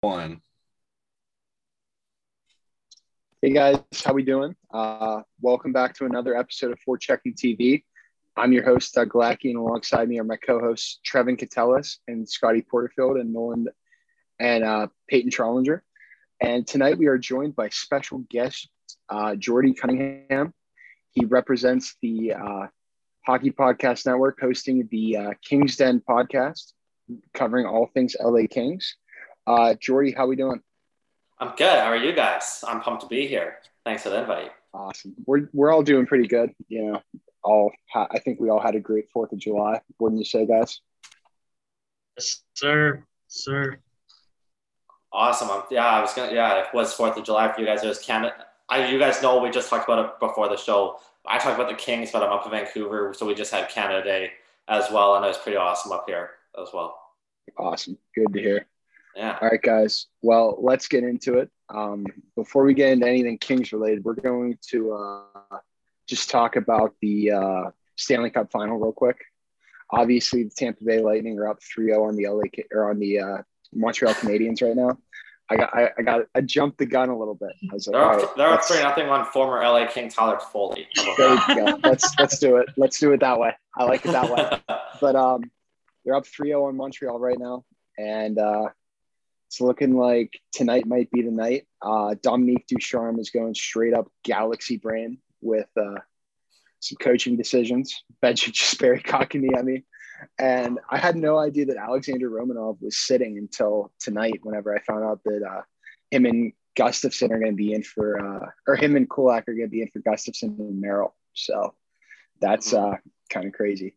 one. Hey guys, how we doing? Uh, welcome back to another episode of For Checking TV. I'm your host Doug Glacky, and alongside me are my co-hosts Trevin Catellis and Scotty Porterfield and Nolan and uh, Peyton Trollinger. And tonight we are joined by special guest uh, Jordy Cunningham. He represents the uh, Hockey Podcast Network, hosting the uh, Kings Den podcast, covering all things LA Kings. Uh, Jordy, how we doing? I'm good. How are you guys? I'm pumped to be here. Thanks for the invite. Awesome. We're we're all doing pretty good. You know, all ha- I think we all had a great Fourth of July. Wouldn't you say, guys? Yes, sir. Sir. Awesome. I'm, yeah, I was gonna. Yeah, it was Fourth of July for you guys. It was Canada. I, you guys know we just talked about it before the show. I talked about the Kings, but I'm up in Vancouver, so we just had Canada Day as well, and it was pretty awesome up here as well. Awesome. Good to hear. Yeah. All right, guys. Well, let's get into it. Um, before we get into anything Kings related, we're going to uh, just talk about the uh, Stanley Cup final real quick. Obviously, the Tampa Bay Lightning are up 3-0 on the LA or on the uh, Montreal Canadiens right now. I got I, I, got I jumped the gun a little bit. I was like, they're up, right, they're up three nothing on former LA King Tyler Toffoli. There you go. let's let's do it. Let's do it that way. I like it that way. But um, they're up 3-0 on Montreal right now, and uh, it's looking like tonight might be the night. Uh, Dominique Ducharme is going straight up galaxy brain with uh, some coaching decisions. Benching Jesperi Kotkaniemi. And I had no idea that Alexander Romanov was sitting until tonight whenever I found out that uh, him and Gustafsson are going to be in for, uh, or him and Kulak are going to be in for Gustafsson and Merrill. So that's uh, kind of crazy.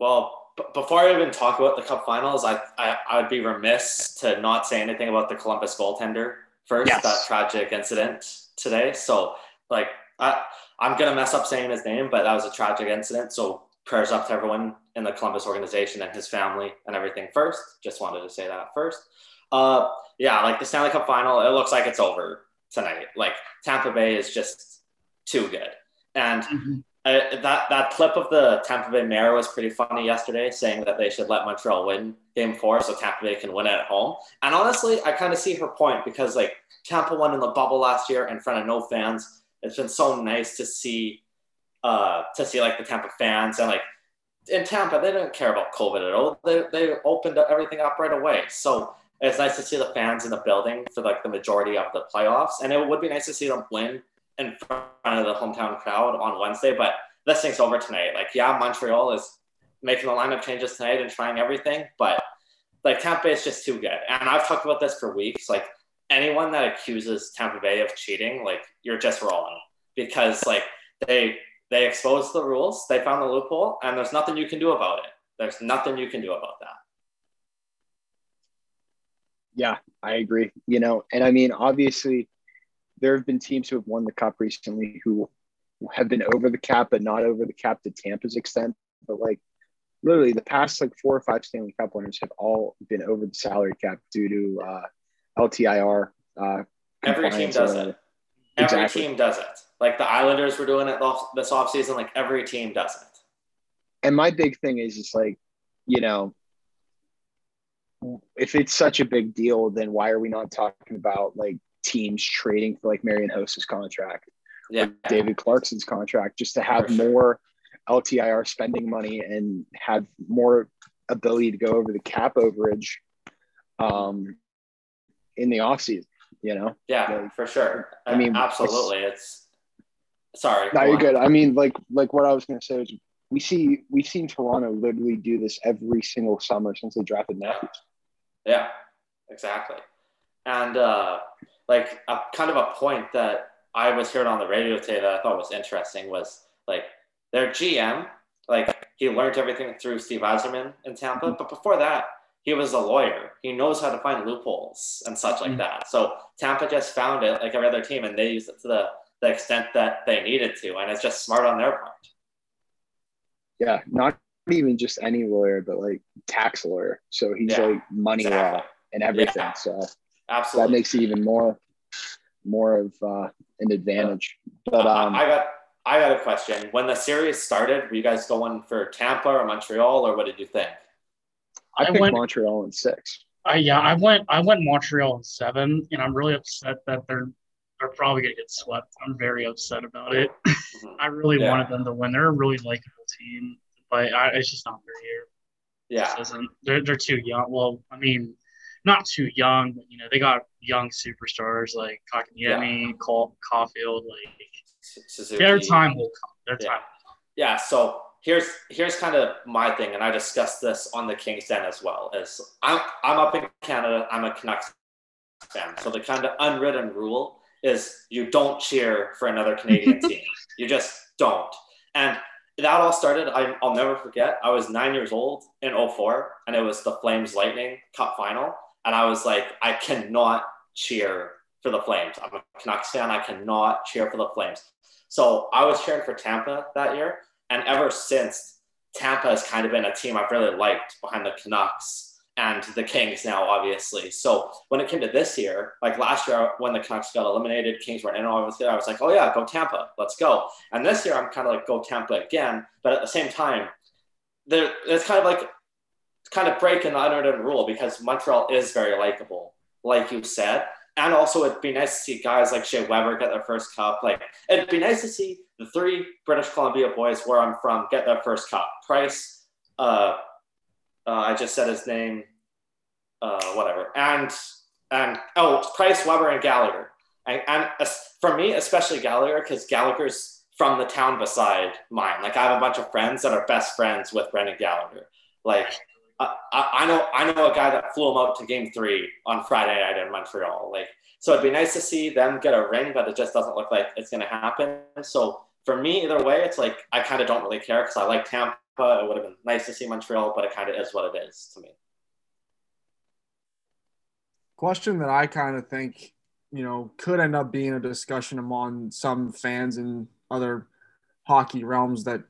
Well, before I even talk about the Cup Finals, I, I I would be remiss to not say anything about the Columbus goaltender first. Yes. That tragic incident today. So, like, I I'm gonna mess up saying his name, but that was a tragic incident. So prayers up to everyone in the Columbus organization and his family and everything first. Just wanted to say that first. Uh, yeah, like the Stanley Cup final, it looks like it's over tonight. Like Tampa Bay is just too good. And that that clip of the Tampa Bay mayor was pretty funny yesterday, saying that they should let Montreal win Game Four so Tampa Bay can win it at home. And honestly, I kind of see her point because like Tampa won in the bubble last year in front of no fans. It's been so nice to see uh, to see like the Tampa fans and like in Tampa they didn't care about COVID at all. They they opened everything up right away. So it's nice to see the fans in the building for like the majority of the playoffs, and it would be nice to see them win in front of the hometown crowd on Wednesday. But this thing's over tonight. Like, yeah, Montreal is making the lineup changes tonight and trying everything, but like Tampa Bay is just too good. And I've talked about this for weeks. Like anyone that accuses Tampa Bay of cheating, like you're just wrong because like they they exposed the rules, they found the loophole, and there's nothing you can do about it. There's nothing you can do about that. Yeah, I agree. You know, and I mean, obviously, there have been teams who have won the cup recently who have been over the cap, but not over the cap to Tampa's extent. But like, literally, the past like four or five Stanley Cup winners have all been over the salary cap due to uh, LTIR. Uh, Every team does it. Every Exactly. team does it. Like the Islanders were doing it this offseason. Like every team does it. and my big thing is just like you know if it's such a big deal then why are we not talking about like teams trading for like marian hossa's contract Yeah. david clarkson's contract just to have more ltir spending money and have more ability to go over the cap overage um in the offseason you know Yeah, Like, for sure. I mean, absolutely. It's sorry. No, you're on. good. I mean, like like what I was gonna say is we see we've seen Toronto literally do this every single summer since they drafted Matthews. Yeah, exactly. And uh, like a kind of a point that I was hearing on the radio today that I thought was interesting was like their GM, like he learned everything through Steve Yzerman in Tampa, but before that, he was a lawyer. He knows how to find loopholes and such like Mhm. that. So Tampa just found it like every other team, and they used it to the the extent that they needed to, and it's just smart on their part. Yeah, not even just any lawyer, but like tax lawyer. So he's Yeah, like money exactly. law and everything. Yeah. So Absolutely. that makes it even more more of uh, an advantage. But Uh, um, I got I got a question. When the series started, were you guys going for Tampa or Montreal, or what did you think? I I picked went- Montreal in six. I yeah, I went I went Montreal in seven, and I'm really upset that they're they're probably gonna get swept. I'm very upset about it. Mhm. I really Yeah. wanted them to win. They're a really likable team, but I, it's just not their year. Yeah. This isn't- they're they're too young. Well, I mean, not too young, but you know they got young superstars like Kotkaniemi, Cole, Caufield. Like Suzuki. their time will come. Their Yeah. time. Yeah, so here's here's kind of my thing, and I discussed this on the King's Den as well. Is I'm I'm up in Canada, I'm a Canucks fan, so the kind of unwritten rule is you don't cheer for another Canadian team. You just don't. And that all started. I, I'll never forget. I was nine years old in 04, and it was the Flames Lightning Cup final, and I was like, I cannot cheer for the Flames. I'm a Canucks fan. I cannot cheer for the Flames. So I was cheering for Tampa that year, and ever since, Tampa has kind of been a team I've really liked behind the Canucks and the Kings now, obviously. So when it came to this year, like last year when the Canucks got eliminated, Kings weren't in, obviously, I was like, oh yeah, go Tampa, let's go. And this year I'm kind of like, go Tampa again. But at the same time, there, it's kind of like, kind of breaking the unwritten rule because Montreal is very likable, like you said. And also, it'd be nice to see guys like Shea Weber get their first cup. Like, it'd be nice to see the three British Columbia boys where I'm from get their first cup. Price, uh, uh, I just said his name, uh, whatever, and and oh, Price, Weber, and Gallagher. And, and as- for me, especially Gallagher, because Gallagher's from the town beside mine. Like, I have a bunch of friends that are best friends with Brendan Gallagher. Like, I, I know I know a guy that flew him out to Game Three on Friday night in Montreal. Like, so it'd be nice to see them get a ring, but it just doesn't look like it's going to happen. So for me, either way, it's like I kind of don't really care because I like Tampa. It would have been nice to see Montreal, but it kind of is what it is to me. question that I kind of think, you know, could end up being a discussion among some fans in other hockey realms that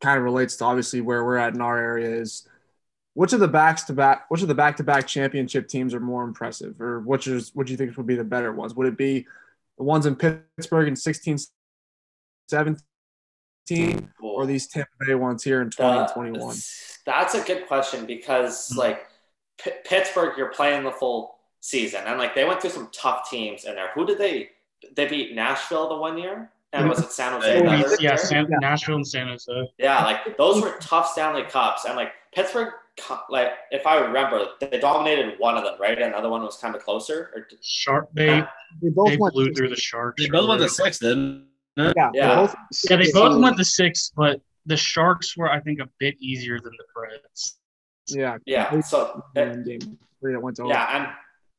kind of relates to obviously where we're at in our area is which of the backs to back which of the back to back championship teams are more impressive or which is what do you think would be the better ones? Would it be the ones in Pittsburgh in 16 17 or these Tampa Bay ones here in 2021? Uh, that's a good question because like P- Pittsburgh, you're playing the full season, and like they went through some tough teams in there. Who did they? They beat Nashville the one year, and was it San Jose? Oh, yeah, other yeah, year? San, Yeah. Nashville and San Jose. Yeah, like those were tough Stanley Cups, and like Pittsburgh, co- like if I remember, they dominated one of them, right? And the other one was kind of closer. Or did- Shark. They They both they went blew through the Sharks. They both went to earlier. six, didn't they? yeah, Yeah. they both Yeah, they both 16 went to six, but the Sharks were, I think, a bit easier than the Preds. yeah. yeah, so it- One game three that went to Yeah, and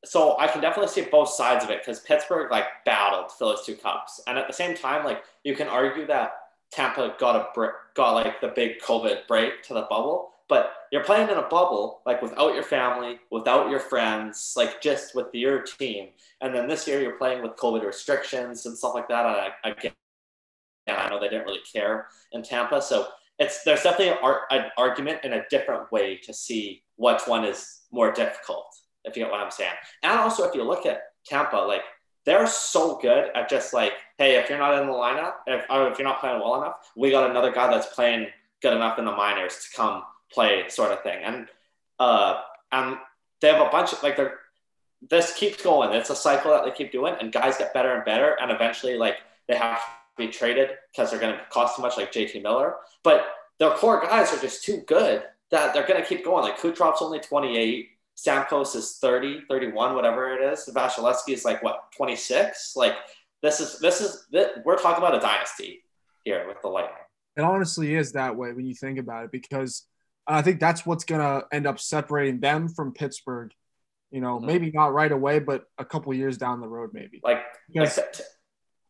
so I can definitely see both sides of it because Pittsburgh like battled for those two cups, and at the same time, like you can argue that Tampa got a break, got like the big COVID break to the bubble, but you're playing in a bubble like without your family, without your friends, like just with your team, and then this year you're playing with COVID restrictions and stuff like that. And I, again, I know they didn't really care in Tampa, so it's there's definitely an, ar- an argument in a different way to see which one is more difficult, if you get what I'm saying. And also, if you look at Tampa, like they're so good at just like, hey, if you're not in the lineup, if, oh, if you're not playing well enough, we got another guy that's playing good enough in the minors to come play, sort of thing. And uh, and they have a bunch of like they're this keeps going. It's a cycle that they keep doing, and guys get better and better, and eventually, like they have to be traded because they're going to cost too much, like JT Miller. But their core guys are just too good that they're going to keep going. Like Kucherov's only 28, Stamkos is 30, 31, whatever it is. Vasilevskiy is like what 26. Like this is this is th- we're talking about a dynasty here with the Lightning. it honestly is that way when you think about it because I think that's what's gonna end up separating them from Pittsburgh. You know, Mhm. maybe not right away, but a couple years down the road, maybe. Like, Yes. like t-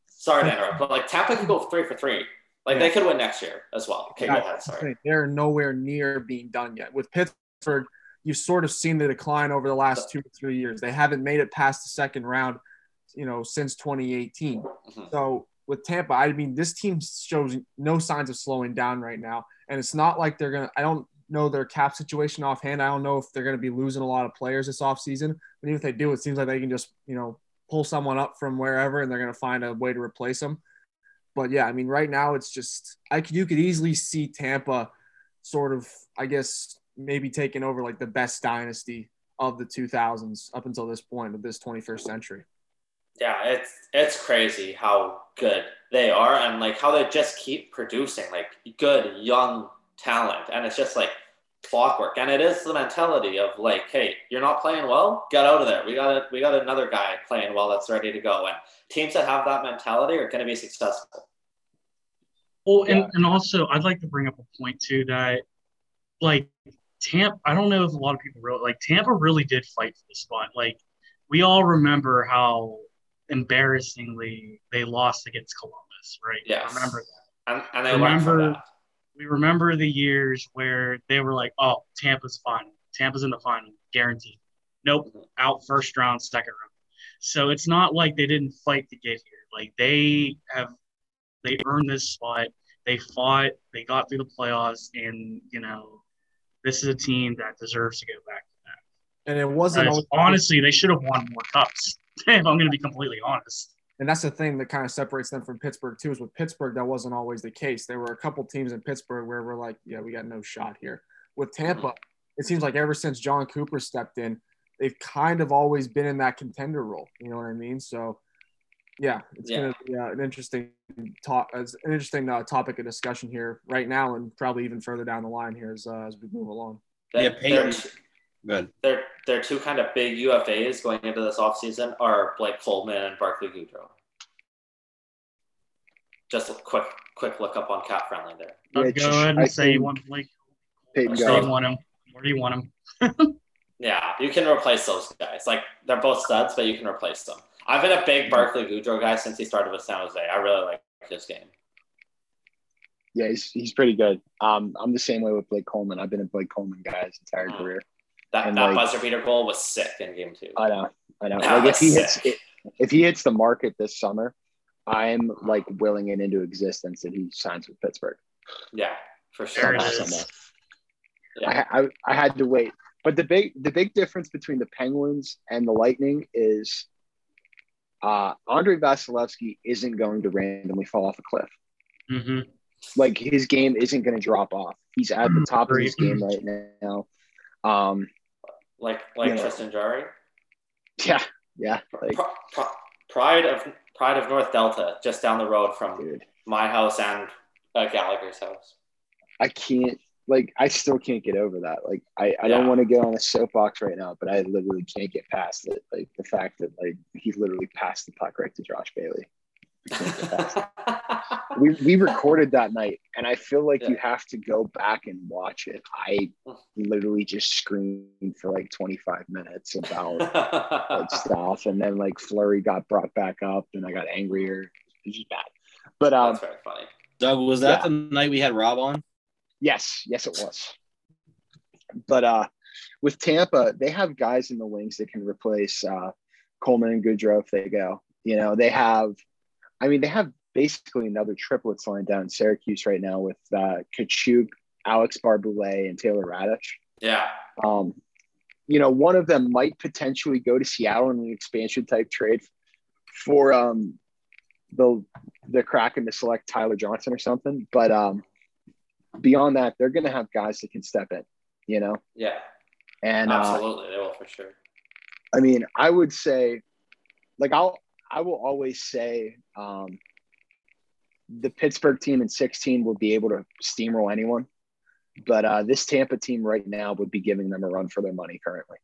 sorry to interrupt, but like Tampa could go three for three. Like they could win next year as well. Okay, go ahead. Sorry. They're nowhere near being done yet. With Pittsburgh, you've sort of seen the decline over the last two or three years. They haven't made it past the second round, you know, since 2018. Mhm. So with Tampa, I mean, this team shows no signs of slowing down right now. And it's not like they're going to, I don't know their cap situation offhand. I don't know if they're going to be losing a lot of players this offseason. But even if they do, it seems like they can just, you know, pull someone up from wherever and they're going to find a way to replace them. But yeah, I mean, right now it's just, I could, you could easily see Tampa sort of, I guess, maybe taking over like the best dynasty of the 2000s up until this point of this 21st century. Yeah, it's it's crazy how good they are and like how they just keep producing like good young talent and it's just like clockwork. And it is the mentality of like hey you're not playing well get out of there. We got a, we got another guy playing well that's ready to go. And teams that have that mentality are going to be successful. Well and, yeah. and also i'd like to bring up a point too that like tampa i don't know if a lot of people really like tampa really did fight for the spot. Like we all remember how embarrassingly they lost against columbus right? Yeah remember that. And, and they remember we remember the years where they were like, "Oh, Tampa's fine. Tampa's in the final, guaranteed." Nope, out first round, second round. So it's not like they didn't fight to get here. Like they have, they earned this spot. They fought. They got through the playoffs, and you know, this is a team that deserves to go back to that. And it wasn't honestly. They should have won more cups. if I'm going to be completely honest and that's the thing that kind of separates them from Pittsburgh too. Is with Pittsburgh that wasn't always the case. There were a couple teams in Pittsburgh where we're like, yeah, we got no shot here. With Tampa, it seems like ever since Jon Cooper stepped in, they've kind of always been in that contender role. You know what I mean? So, yeah, it's yeah. going to be uh, an interesting talk, as an interesting uh, topic of discussion here right now, and probably even further down the line here as uh, as we move along. Yeah, Peyton. Good. They're they're two kind of big UFAs going into this offseason are Blake Coleman and Barclay Goodrow. Just a quick quick look up on cap friendly there. Which go ahead and I say you want Blake. Peyton say you want him. Where do you want him? yeah, you can replace those guys. Like they're both studs, but you can replace them. I've been a big Barclay Goodrow guy since he started with San Jose. I really like his game. Yeah, he's, he's pretty good. Um, I'm the same way with Blake Coleman. I've been a Blake Coleman guy his entire mm. career. That, and that like, buzzer beater goal was sick in game two. I know, I know. That like if he sick. hits if he hits the market this summer, I'm like willing it into existence that he signs with Pittsburgh. Yeah, for sure. Yeah. I, I, I had to wait, but the big the big difference between the Penguins and the Lightning is, uh, Andrei Vasilevskiy isn't going to randomly fall off a cliff. Mm-hmm. Like his game isn't going to drop off. He's at the top of his game right now. Um, like like know, Tristan Jarry. Yeah, yeah. Like, pride of Pride of North Delta, just down the road from dude. my house and uh, Gallagher's house. I can't like I still can't get over that. Like I, I yeah. don't want to get on a soapbox right now, but I literally can't get past it. Like the fact that like he literally passed the puck right to Josh Bailey. we, we recorded that night and I feel like yeah. you have to go back and watch it. I literally just screamed for like 25 minutes about like stuff. And then like flurry got brought back up and I got angrier. It's just bad. But um, That's very funny. Doug, was that yeah. the night we had Rob on? Yes, yes, it was. But uh with Tampa, they have guys in the wings that can replace uh Coleman and Goodrow if they go. You know, they have I mean, they have basically another triplets line down in Syracuse right now with uh, Katchouk, Alex Barré-Boulet, and Taylor Raddysh. Yeah. Um, you know, one of them might potentially go to Seattle in an expansion type trade for um, the the Kraken to select Tyler Johnson or something. But um, beyond that, they're going to have guys that can step in. You know. Yeah. And absolutely, uh, they will for sure. I mean, I would say, like, I'll I will always say um, the Pittsburgh team in 16 will be able to steamroll anyone. But uh, this Tampa team right now would be giving them a run for their money currently.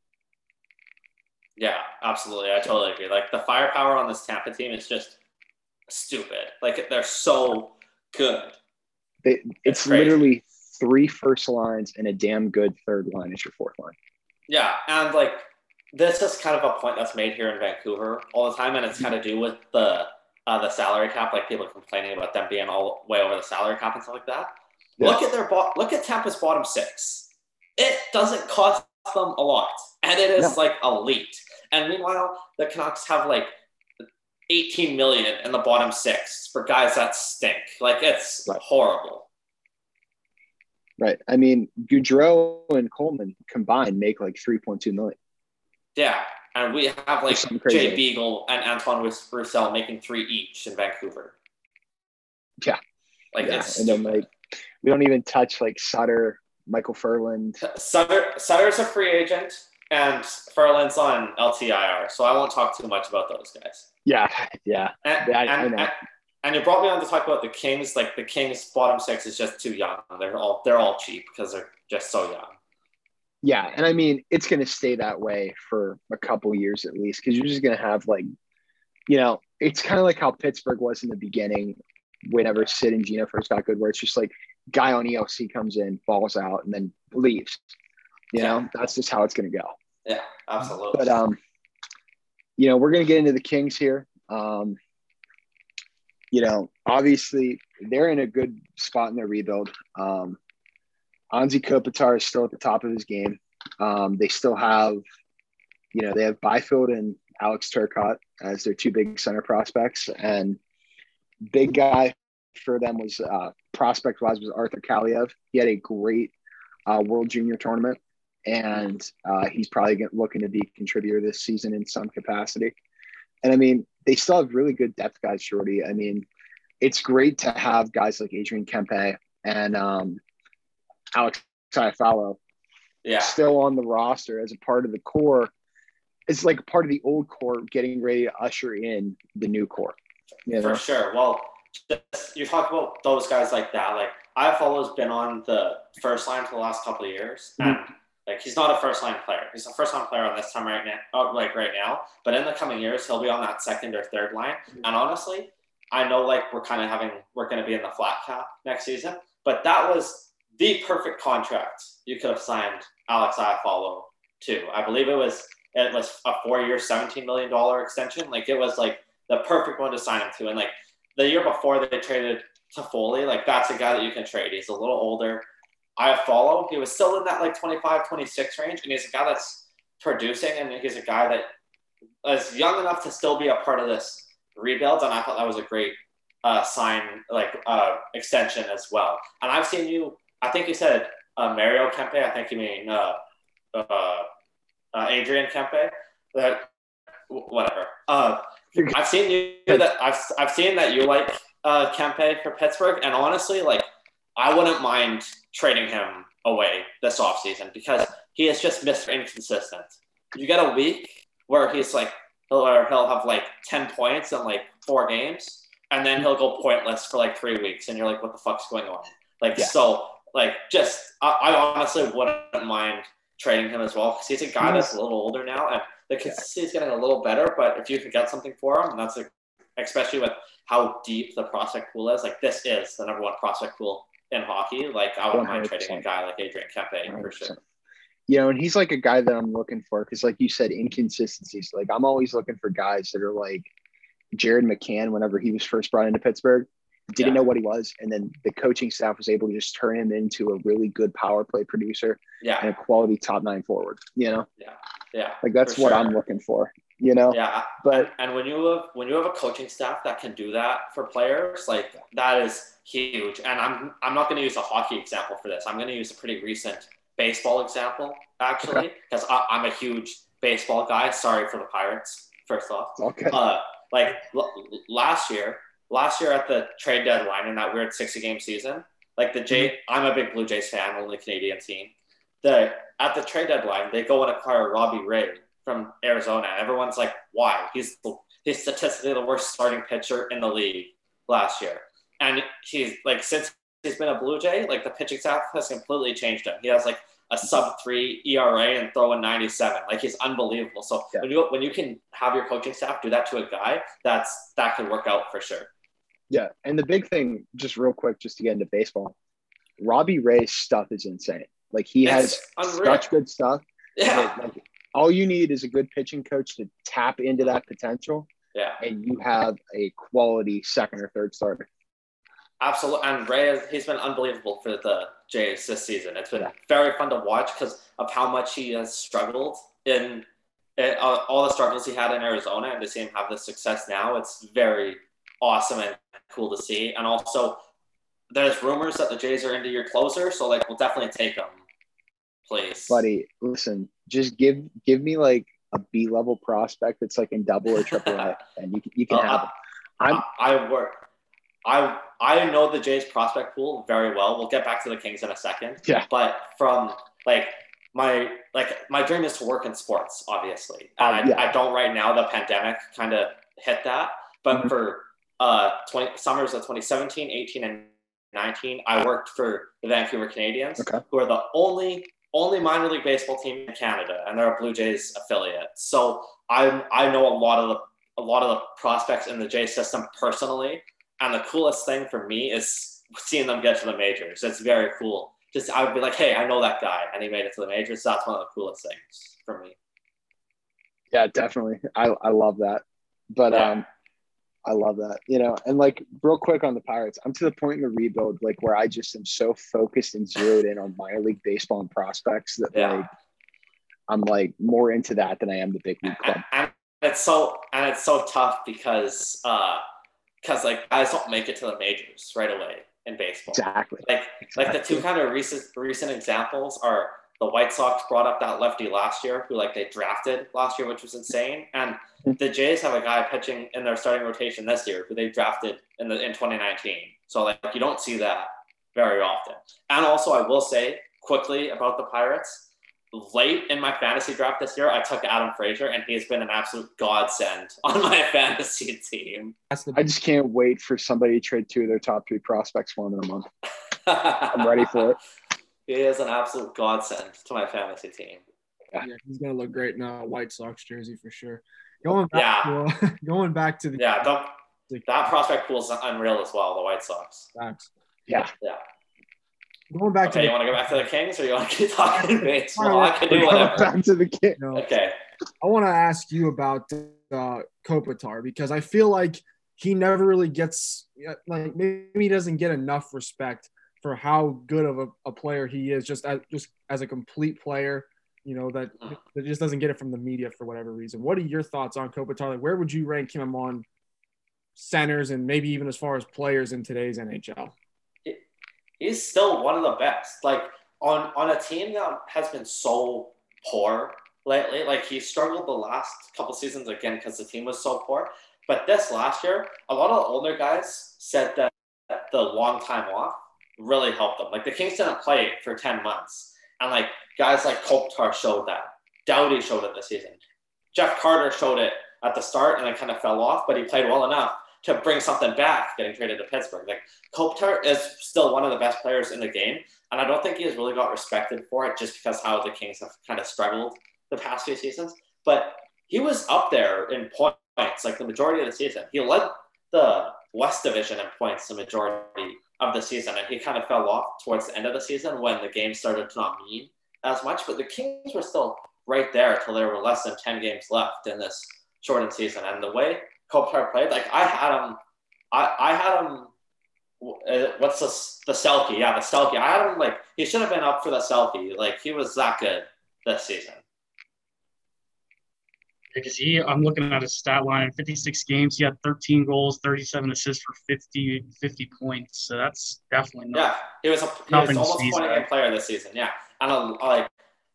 Yeah, absolutely. I totally agree. Like the firepower on this Tampa team is just stupid. Like they're so good. They, it's, it's literally three first lines and a damn good third line is your fourth line. Yeah, and like this is kind of a point that's made here in Vancouver all the time, and it's kind of do with the uh, the salary cap. Like people are complaining about them being all way over the salary cap and stuff like that. Yeah. Look at their bo- look at Tampa's bottom six. It doesn't cost them a lot, and it is no. like elite. And meanwhile, the Canucks have like 18 million in the bottom six for guys that stink. Like it's right. horrible. Right. I mean, Goodrow and Coleman combined make like 3.2 million. Yeah, and we have like Jay Beagle and Antoine Roussel making three each in Vancouver. Yeah, like yeah. and then like we don't even touch like Sutter, Micheal Ferland. Uh, Sutter Sutter's a free agent. and Ferland's on LTIR, so I won't talk too much about those guys. Yeah, yeah. And, I- I and, know. and, and you brought me on to talk about the Kings. Like the Kings' bottom six is just too young. They're all they're all cheap because they're just so young. Yeah, and I mean it's going to stay that way for a couple years at least because you're just going to have like, you know, it's kind of like how Pittsburgh was in the beginning, whenever Sid and Gino first got good, where it's just like guy on ELC comes in, falls out, and then leaves. You know, that's just how it's going to go. Yeah, absolutely. But um, you know, we're going to get into the Kings here. Um, you know, obviously they're in a good spot in their rebuild. Um, Anze Kopitar is still at the top of his game. Um, they still have, you know, they have Byfield and Alex Turcotte as their two big center prospects, and big guy for them was uh, prospect wise was Arthur Kaliyev. He had a great uh, World Junior tournament, and uh, he's probably get- looking to be a contributor this season in some capacity. And I mean, they still have really good depth guys, Shorty. I mean, it's great to have guys like Adrian Kempe and um, Alex Iafallo yeah, still on the roster as a part of the core. It's like part of the old core getting ready to usher in the new core. You know? for sure. Well, just, you talk about those guys like that. Like Iafallo's been on the first line for the last couple of years, Mm-hmm. and like he's not a first line player. He's a first line player on this time right now, oh, like right now. But in the coming years, he'll be on that second or third line. Mm-hmm. And honestly, I know like we're kind of having we're going to be in the flat cap next season, but that was the perfect contract you could have signed Alex Iafallo to. I believe it was it was a four year, seventeen million dollar extension. Like it was like the perfect one to sign him to. And like the year before they traded Toffoli, like that's a guy that you can trade. He's a little older. Iafallo. He was still in that like 25, 26 range, and he's a guy that's producing, and he's a guy that is young enough to still be a part of this rebuild. And I thought that was a great uh, sign, like uh, extension as well. And I've seen you. I think you said uh, Mario Kempe. I think you mean uh, uh, uh, Adrian Kempe. That whatever. Uh, I've seen you that I've I've seen that you like uh, Kempe for Pittsburgh, and honestly, like I wouldn't mind trading him away this offseason because he is just Mr. Inconsistent. You get a week where he's like, he'll, or he'll have like 10 points in like four games, and then he'll go pointless for like three weeks, and you're like, what the fuck's going on? Like, Yeah. so, like, just, I, I honestly wouldn't mind trading him as well because he's a guy that's a little older now, and the consistency's getting a little better, but if you could get something for him, that's a, especially with how deep the prospect pool is, like, this is the number one prospect pool in hockey. Like, I wouldn't mind trading a guy like Adrian Kempe for sure. You know, and he's like a guy that I'm looking for because, like you said, inconsistencies. Like I'm always looking for guys that are like Jared McCann. Whenever he was first brought into Pittsburgh, didn't Yeah. know what he was, and then the coaching staff was able to just turn him into a really good power play producer Yeah, and a quality top nine forward. You know, yeah, Yeah. like that's what sure. I'm looking for. You know, yeah. but and when you have when you have a coaching staff that can do that for players, like that is huge. And I'm I'm not going to use a hockey example for this. I'm going to use a pretty recent baseball example actually, because I'm a huge baseball guy. Sorry for the Pirates. First off, okay, uh, like l- last year, last year at the trade deadline in that weird 60 game season, like the J, mm-hmm. I'm a big Blue Jays fan, only Canadian team. The at the trade deadline, they go and acquire Robbie Ray from Arizona. Everyone's like, why? He's the, he's statistically the worst starting pitcher in the league last year, and he's like since he's been a Blue Jay, like the pitching staff has completely changed him. He has like a sub three ERA and throwing 97. Like he's unbelievable. So Yeah. when you when you can have your coaching staff do that to a guy, that's that could work out for sure. Yeah. And the big thing, just real quick, just to get into baseball, Robbie Ray's stuff is insane. Like he It's has unreal. such good stuff. Yeah, like, all you need is a good pitching coach to tap into that potential, yeah, and you have a quality second or third starter. absolutely. And Ray, has- he's been unbelievable for the Jays this season. It's been Yeah. very fun to watch because of how much he has struggled in, in uh, all the struggles he had in Arizona, and to see him have the success now, it's very awesome and cool to see. And also, there's rumors that the Jays are into your closer, so like we'll definitely take him, please. Buddy, listen, just give give me like a B level prospect that's like in double or triple A, and you can you can Uh, have. I'm I, I work. I I know the Jays prospect pool very well. We'll get back to the Kings in a second. Yeah. But from like my like my dream is to work in sports, obviously, and I, Yeah. I don't right now. The pandemic kind of hit that, but Mhm. for uh 20 summers of 2017, 18, and 19, I worked for the Vancouver Canadians, Okay. who are the only only minor league baseball team in Canada, and they're a Blue Jays affiliate. So I I know a lot of the a lot of the prospects in the J system personally, and the coolest thing for me is seeing them get to the majors. It's very cool. Just I would be like, hey, I know that guy, and he made it to the majors. That's one of the coolest things for me. Yeah, definitely. I, I love that. But Yeah. um I love that. You know, and like real quick on the Pirates, I'm to the point in the rebuild like where I just am so focused and zeroed in on minor league baseball and prospects that Yeah. like I'm like more into that than I am the big league club. And, and it's so and it's so tough because uh because like guys don't make it to the majors right away in baseball. Exactly. Like like the two kind of recent recent examples are the White Sox brought up that lefty last year, who like they drafted last year, which was insane, and the Jays have a guy pitching in their starting rotation this year, who they drafted in the in 2019. So like you don't see that very often. And also, I will say quickly about the Pirates. Late in my fantasy draft this year, I took Adam Frazier, and he has been an absolute godsend on my fantasy team. I just can't wait for somebody to trade two of their top three prospects for him in a month. I'm ready for it. He is an absolute godsend to my fantasy team. yeah, he's gonna look great in a White Sox jersey for sure. Going back to uh, going back to the Yeah, the, that prospect pool is unreal as well. The White Sox. facts. Yeah. Yeah. Going back Okay, to you want to go back to the Kings, or you want to keep talking baseball? I can do whatever. Back to the kid. you know, Okay. I want to ask you about uh, Kopitar because I feel like he never really gets like maybe he doesn't get enough respect for how good of a, a player he is just as just as a complete player. You know that mm. that just doesn't get it from the media for whatever reason. What are your thoughts on Kopitar? Like, where would you rank him on centers and maybe even as far as players in today's NHL? He's still one of the best. Like on on a team that has been so poor lately. Like he struggled the last couple seasons again because the team was so poor. But this last year, a lot of the older guys said that the long time off really helped them. Like the Kings didn't play for 10 months. And like guys like Kopitar showed that. Doughty showed it this season. Jeff Carter showed it at the start and then kind of fell off, but he played well enough to bring something back, getting traded to Pittsburgh. Like Kopitar is still one of the best players in the game. And I don't think he has really got respected for it just because how the Kings have kind of struggled the past few seasons. But he was up there in points like the majority of the season. He led the West Division in points the majority of the season, and he kind of fell off towards the end of the season when the game started to not mean as much. But the Kings were still right there until there were less than 10 games left in this shortened season. And the way Kopitar played, like I had him, I, I had him. Uh, what's the the Selke? Yeah, the Selke. I had him like he should have been up for the Selke. Like he was that good this season. Because he, I'm looking at his stat line. 56 games, he had 13 goals, 37 assists for 50, 50 points. So that's definitely not. Yeah, he was a, he was almost to sneeze point a at. game player this season. Yeah, and uh, like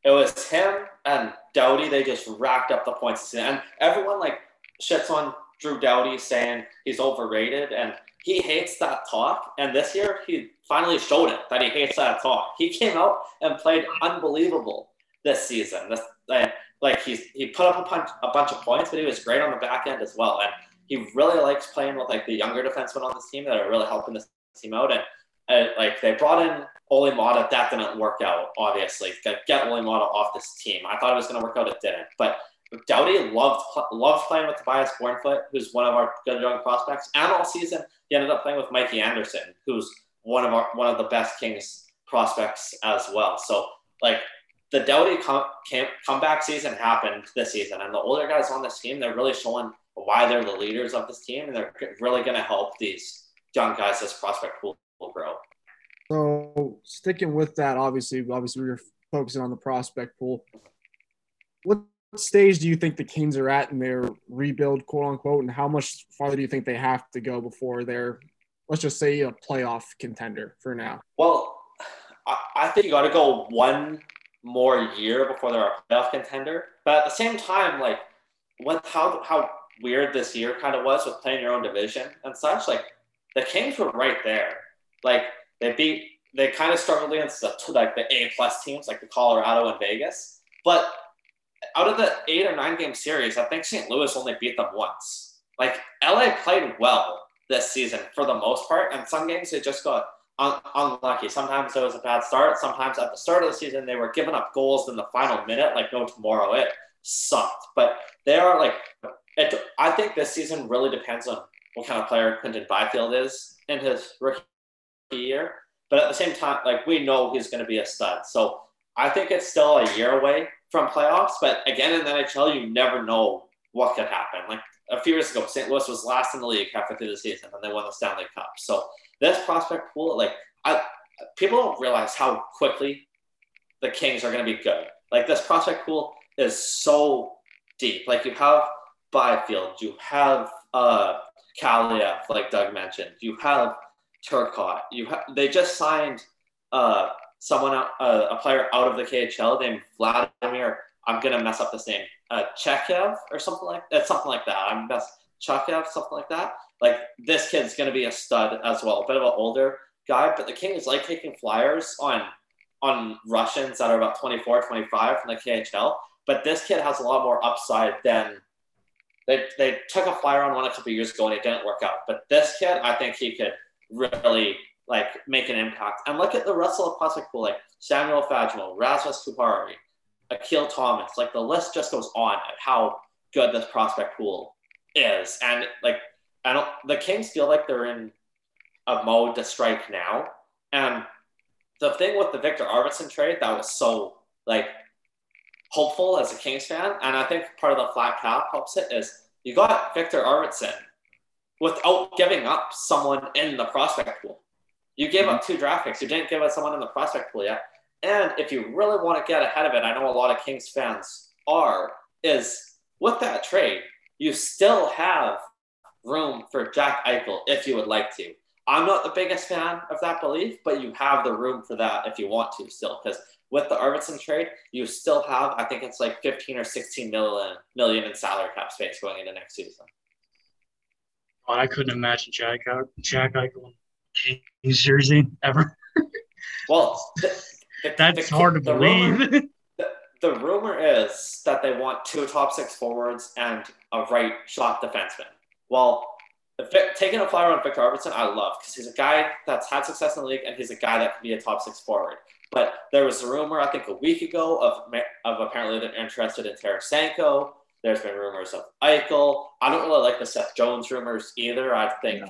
it was him and Doughty. They just racked up the points and everyone like shits on Drew Doughty saying he's overrated, and he hates that talk. And this year, he finally showed it that he hates that talk. He came out and played unbelievable this season. This, and, like he's he put up a bunch, a bunch of points, but he was great on the back end as well. And he really likes playing with like the younger defensemen on this team that are really helping this team out. And uh, like they brought in Olli Maatta, that didn't work out. Obviously, get, get Olli Maatta off this team. I thought it was going to work out, it didn't. But Doughty loved loved playing with Tobias Björnfot, who's one of our good young prospects, and all season he ended up playing with Mikey Anderson, who's one of our one of the best Kings prospects as well. So like the Doughty came, comeback season happened this season, and the older guys on this team, they're really showing why they're the leaders of this team, and they're really going to help these young guys, this prospect pool will grow. So sticking with that, obviously, obviously we are focusing on the prospect pool. What stage do you think the Kings are at in their rebuild, quote unquote, and how much farther do you think they have to go before they're, let's just say, a playoff contender for now? Well, I, I think you got to go one more year before they're a playoff contender. But at the same time, like with how how weird this year kind of was with playing your own division and such, like the Kings were right there. Like they beat they kind of struggled against the like the A plus teams like the Colorado and Vegas. But out of the eight or nine game series, I think St. Louis only beat them once. Like LA played well this season for the most part, and some games they just got unlucky. Sometimes it was a bad start. Sometimes at the start of the season they were giving up goals in the final minute, like no tomorrow. It sucked, but they are like. It, I think this season really depends on what kind of player Quinton Byfield is in his rookie year. But at the same time, like we know he's going to be a stud. So I think it's still a year away from playoffs. But again, in the NHL, you never know what could happen. Like a few years ago, St. Louis was last in the league halfway through the season, and they won the Stanley Cup. So this prospect pool, like I, people don't realize how quickly the Kings are going to be good. Like this prospect pool is so deep. Like you have Byfield, you have uh, like Doug mentioned, you have Turcotte. You ha- they just signed uh, someone, uh, a player out of the KHL named Vladimir. I'm gonna mess up this name, uh, Chekhov or something like that. Something like that. I'm best Chekhov, something like that. Like this kid's gonna be a stud as well. A bit of an older guy, but the Kings like taking flyers on on Russians that are about 24, 25 from the KHL. But this kid has a lot more upside than they, they took a flyer on one a couple years ago and it didn't work out. But this kid, I think he could really like make an impact. And look at the rest of pool, like Samuel Fagemo, Rasmus Kupari, Akil Thomas. Like the list just goes on at how good this prospect pool is. And like I don't the Kings feel like they're in a mode to strike now. And the thing with the Viktor Arvidsson trade that was so like hopeful as a Kings fan, and I think part of the flat cap helps it is you got Viktor Arvidsson without giving up someone in the prospect pool. You gave up mm-hmm. two draft picks. You didn't give up someone in the prospect pool yet. And if you really want to get ahead of it, I know a lot of Kings fans are, is with that trade, you still have room for Jack Eichel if you would like to. I'm not the biggest fan of that belief, but you have the room for that if you want to still. Because with the Arvidsson trade, you still have, I think it's like 15 or 16 million, million in salary cap space going into next season. God, I couldn't imagine Jack Jack Eichel in Kings jersey ever. well, the, the, that's the, hard to believe. Rumor, the, rumor is that they want two top six forwards and a right shot defenseman. Well, taking a flyer on Viktor Arvidsson, I love because he's a guy that's had success in the league and he's a guy that can be a top six forward. But there was a rumor, I think, a week ago of, of apparently they're interested in Tarasenko. There's been rumors of Eichel. I don't really like the Seth Jones rumors either. I think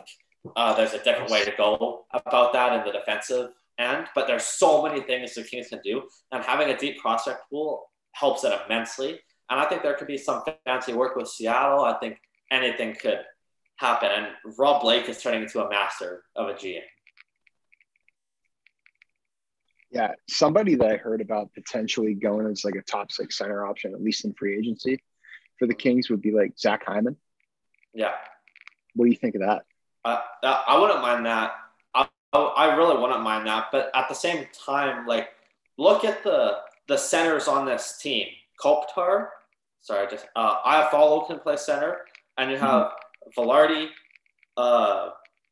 uh, there's a different way to go about that in the defensive end. But there's so many things the Kings can do, and having a deep prospect pool helps it immensely. And I think there could be some fancy work with Seattle. I think anything could happen. And Rob Blake is turning into a master of a GM. Yeah, somebody that I heard about potentially going as like a top six center option, at least in free agency, for the Kings would be like Zach Hyman. Yeah. What do you think of that? Uh, I wouldn't mind that. I, I really wouldn't mind that. But at the same time, like, look at the the centers on this team. Kopitar, sorry, just uh, Iafallo can play center, and you have mm-hmm. Vilardi, uh,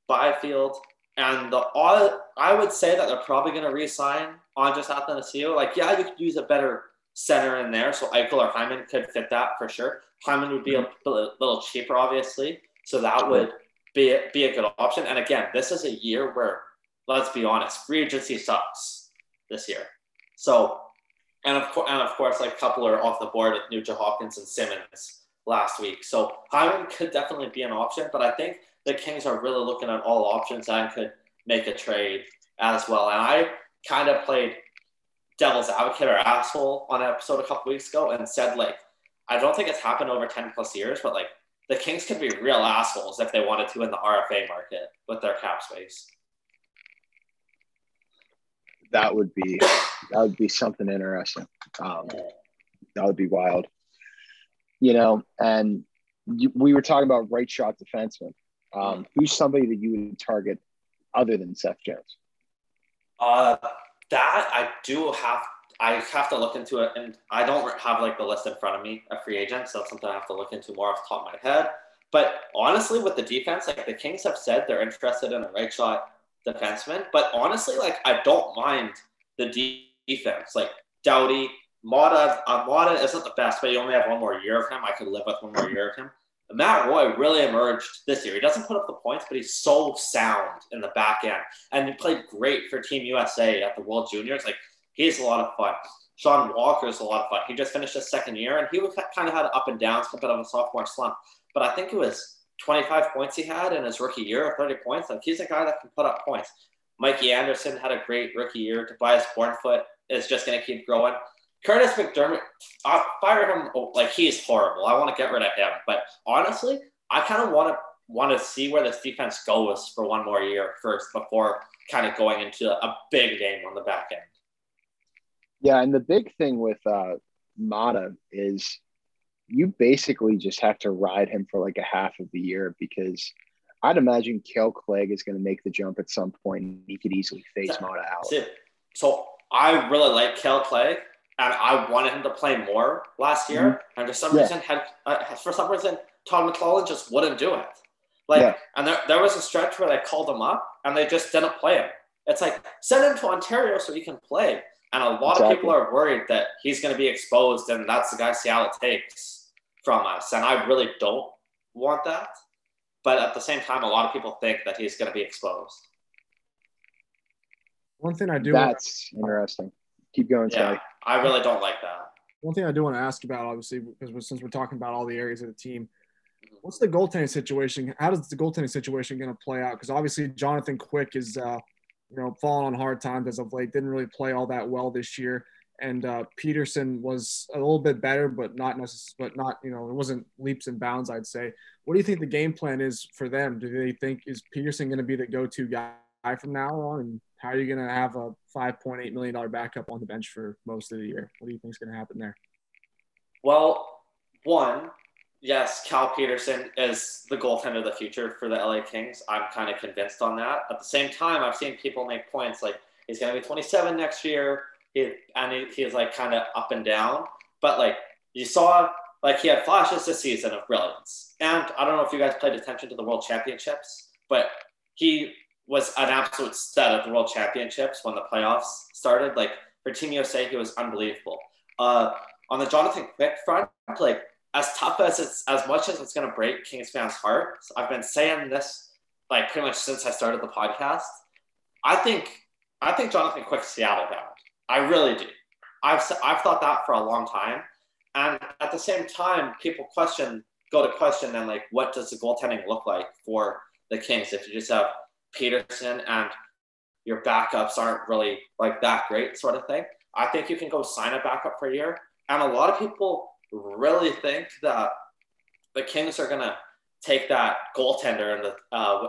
Byfield, and the all. I would say that they're probably going to re-sign Andreas Athanasiou. Like, yeah, you could use a better center in there. So Eichel or Hyman could fit that for sure. Hyman would be a little cheaper, obviously. So that would be be a good option. And again, this is a year where, let's be honest, free agency sucks this year. So, and of course, and of course, like a couple are off the board with Nugent Hopkins and Simmons last week. So Hyman could definitely be an option, but I think the Kings are really looking at all options and could make a trade as well. And I kind of played devil's advocate or asshole on an episode a couple weeks ago and said like I don't think it's happened over 10 plus years, but like the Kings could be real assholes if they wanted to in the RFA market with their cap space. That would be that would be something interesting. Um, that would be wild. You know, and you, we were talking about right shot defenseman. Um, who's somebody that you would target other than Seth Jones? Uh, that I do have. I have to look into it, and I don't have like the list in front of me of free agents. So that's something I have to look into more off the top of my head. But honestly, with the defense, like the Kings have said, they're interested in a right shot defensemen. But honestly, like I don't mind the defense. Like Doughty, Maatta, uh, Maatta isn't the best, but you only have one more year of him. I could live with one more year of him. Matt Roy really emerged this year. He doesn't put up the points, but he's so sound in the back end. And he played great for Team USA at the World Juniors. Like, he's a lot of fun. Sean Walker is a lot of fun. He just finished his second year, and he was kind of had up and downs, a bit of a sophomore slump. But I think it was 25 points he had in his rookie year, or 30 points. Like, he's a guy that can put up points. Mikey Anderson had a great rookie year. Tobias Björnfot is just going to keep growing. Kurtis MacDermid, I fire him like he's horrible. I want to get rid of him. But honestly, I kind of want to want to see where this defense goes for one more year first before kind of going into a big game on the back end. Yeah, and the big thing with uh, Maatta is you basically just have to ride him for like a half of the year because I'd imagine Kale Clague is going to make the jump at some point and he could easily phase Maatta out. So I really like Kale Clague, and I wanted him to play more last year, mm-hmm. and for some yeah. reason had uh, for some reason Todd McLellan just wouldn't do it. Like, yeah. and there, there was a stretch where they called him up and they just didn't play him. It's like send him to Ontario so he can play. And a lot exactly. of people are worried that he's going to be exposed, and that's the guy Seattle takes from us. And I really don't want that. But at the same time, a lot of people think that he's going to be exposed. One thing I do. That's want- interesting. Keep going, yeah, I really don't like that. One thing I do want to ask about, obviously, because since we're talking about all the areas of the team, what's the goaltending situation? How does the goaltending situation going to play out? Because obviously, Jonathan Quick is, uh, you know, falling on hard times as of late. Didn't really play all that well this year, and uh, Petersen was a little bit better, but not necessarily, but not, you know, it wasn't leaps and bounds. I'd say. What do you think the game plan is for them? Do they think is Petersen going to be the go-to guy from now on? And how are you going to have a $5.8 million backup on the bench for most of the year? What do you think is going to happen there? Well, one, yes, Cal Petersen is the goaltender of the future for the LA Kings. I'm kind of convinced on that. At the same time, I've seen people make points like he's going to be 27 next year. And he, he's like kind of up and down. But like you saw, like he had flashes this season of brilliance. And I don't know if you guys paid attention to the World Championships, but he was an absolute stud at the World Championships when the playoffs started. Like for Team USA, he was unbelievable. Uh, on the Jonathan Quick front, like as tough as it's as much as it's going to break Kings fans' hearts, I've been saying this like pretty much since I started the podcast. I think I think Jonathan Quick's Seattle bound. I really do. I've I've thought that for a long time, and at the same time, people question go to question then like what does the goaltending look like for the Kings if you just have Petersen and your backups aren't really like that great, sort of thing. I think you can go sign a backup for a year. And a lot of people really think that the Kings are going to take that goaltender in the uh,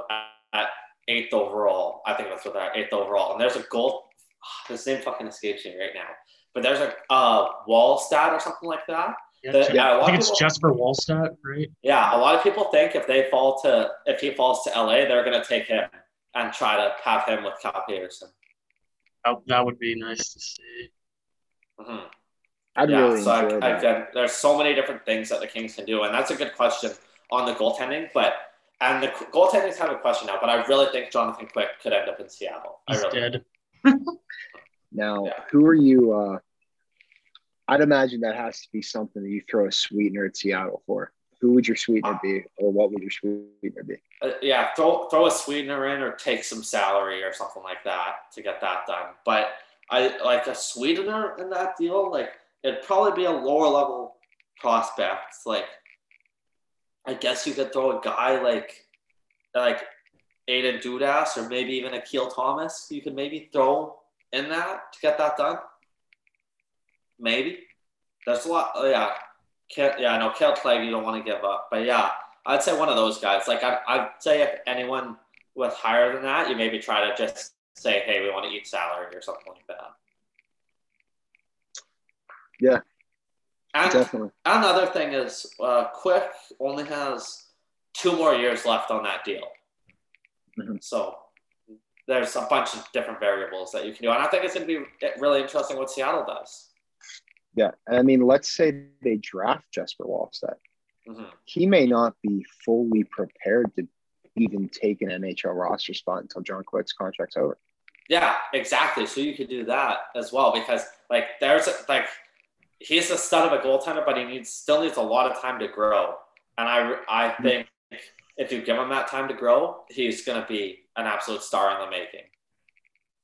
at eighth overall. I think that's what they're eighth overall. And there's a goal. His name fucking escapes me right now. But there's a uh, Wallstedt or something like that. Yeah, yeah I think it's just for Wallstedt, right? Yeah, a lot of people think if they fall to if he falls to LA, they're going to take him and try to have him with Cal Petersen. Oh, that would be nice to see. Mm-hmm. I'd yeah, really so enjoy I, that. I, there's so many different things that the Kings can do, and that's a good question on the goaltending. But and the goaltending is kind of a question now, but I really think Jonathan Quick could end up in Seattle. He's really dead. now, yeah. who are you? Uh, I'd imagine that has to be something that you throw a sweetener at Seattle for who would your sweetener be, or what would your sweetener be? Uh, yeah, throw throw a sweetener in, or take some salary or something like that to get that done. But I like a sweetener in that deal. Like it'd probably be a lower level prospect. Like I guess you could throw a guy like like Aidan Dudas or maybe even Akil Thomas. You could maybe throw in that to get that done. Maybe. That's a lot. Oh, yeah, yeah, no, Kale Clague, you don't want to give up. But yeah, I'd say one of those guys. Like I, I'd say if anyone with higher than that, you maybe try to just say, hey, we want to eat salary or something like that. Yeah, and definitely. Another thing is, uh, Quick only has two more years left on that deal. Mm-hmm. So there's a bunch of different variables that you can do. And I think it's going to be really interesting what Seattle does. Yeah, I mean, let's say they draft Jesper Wallstedt. Mm-hmm. He may not be fully prepared to even take an NHL roster spot until John Quick's contract's over. Yeah, exactly. So you could do that as well because like there's like he's a stud of a goaltender, but he needs still needs a lot of time to grow. And I I Hmm. think if you give him that time to grow, he's gonna be an absolute star in the making.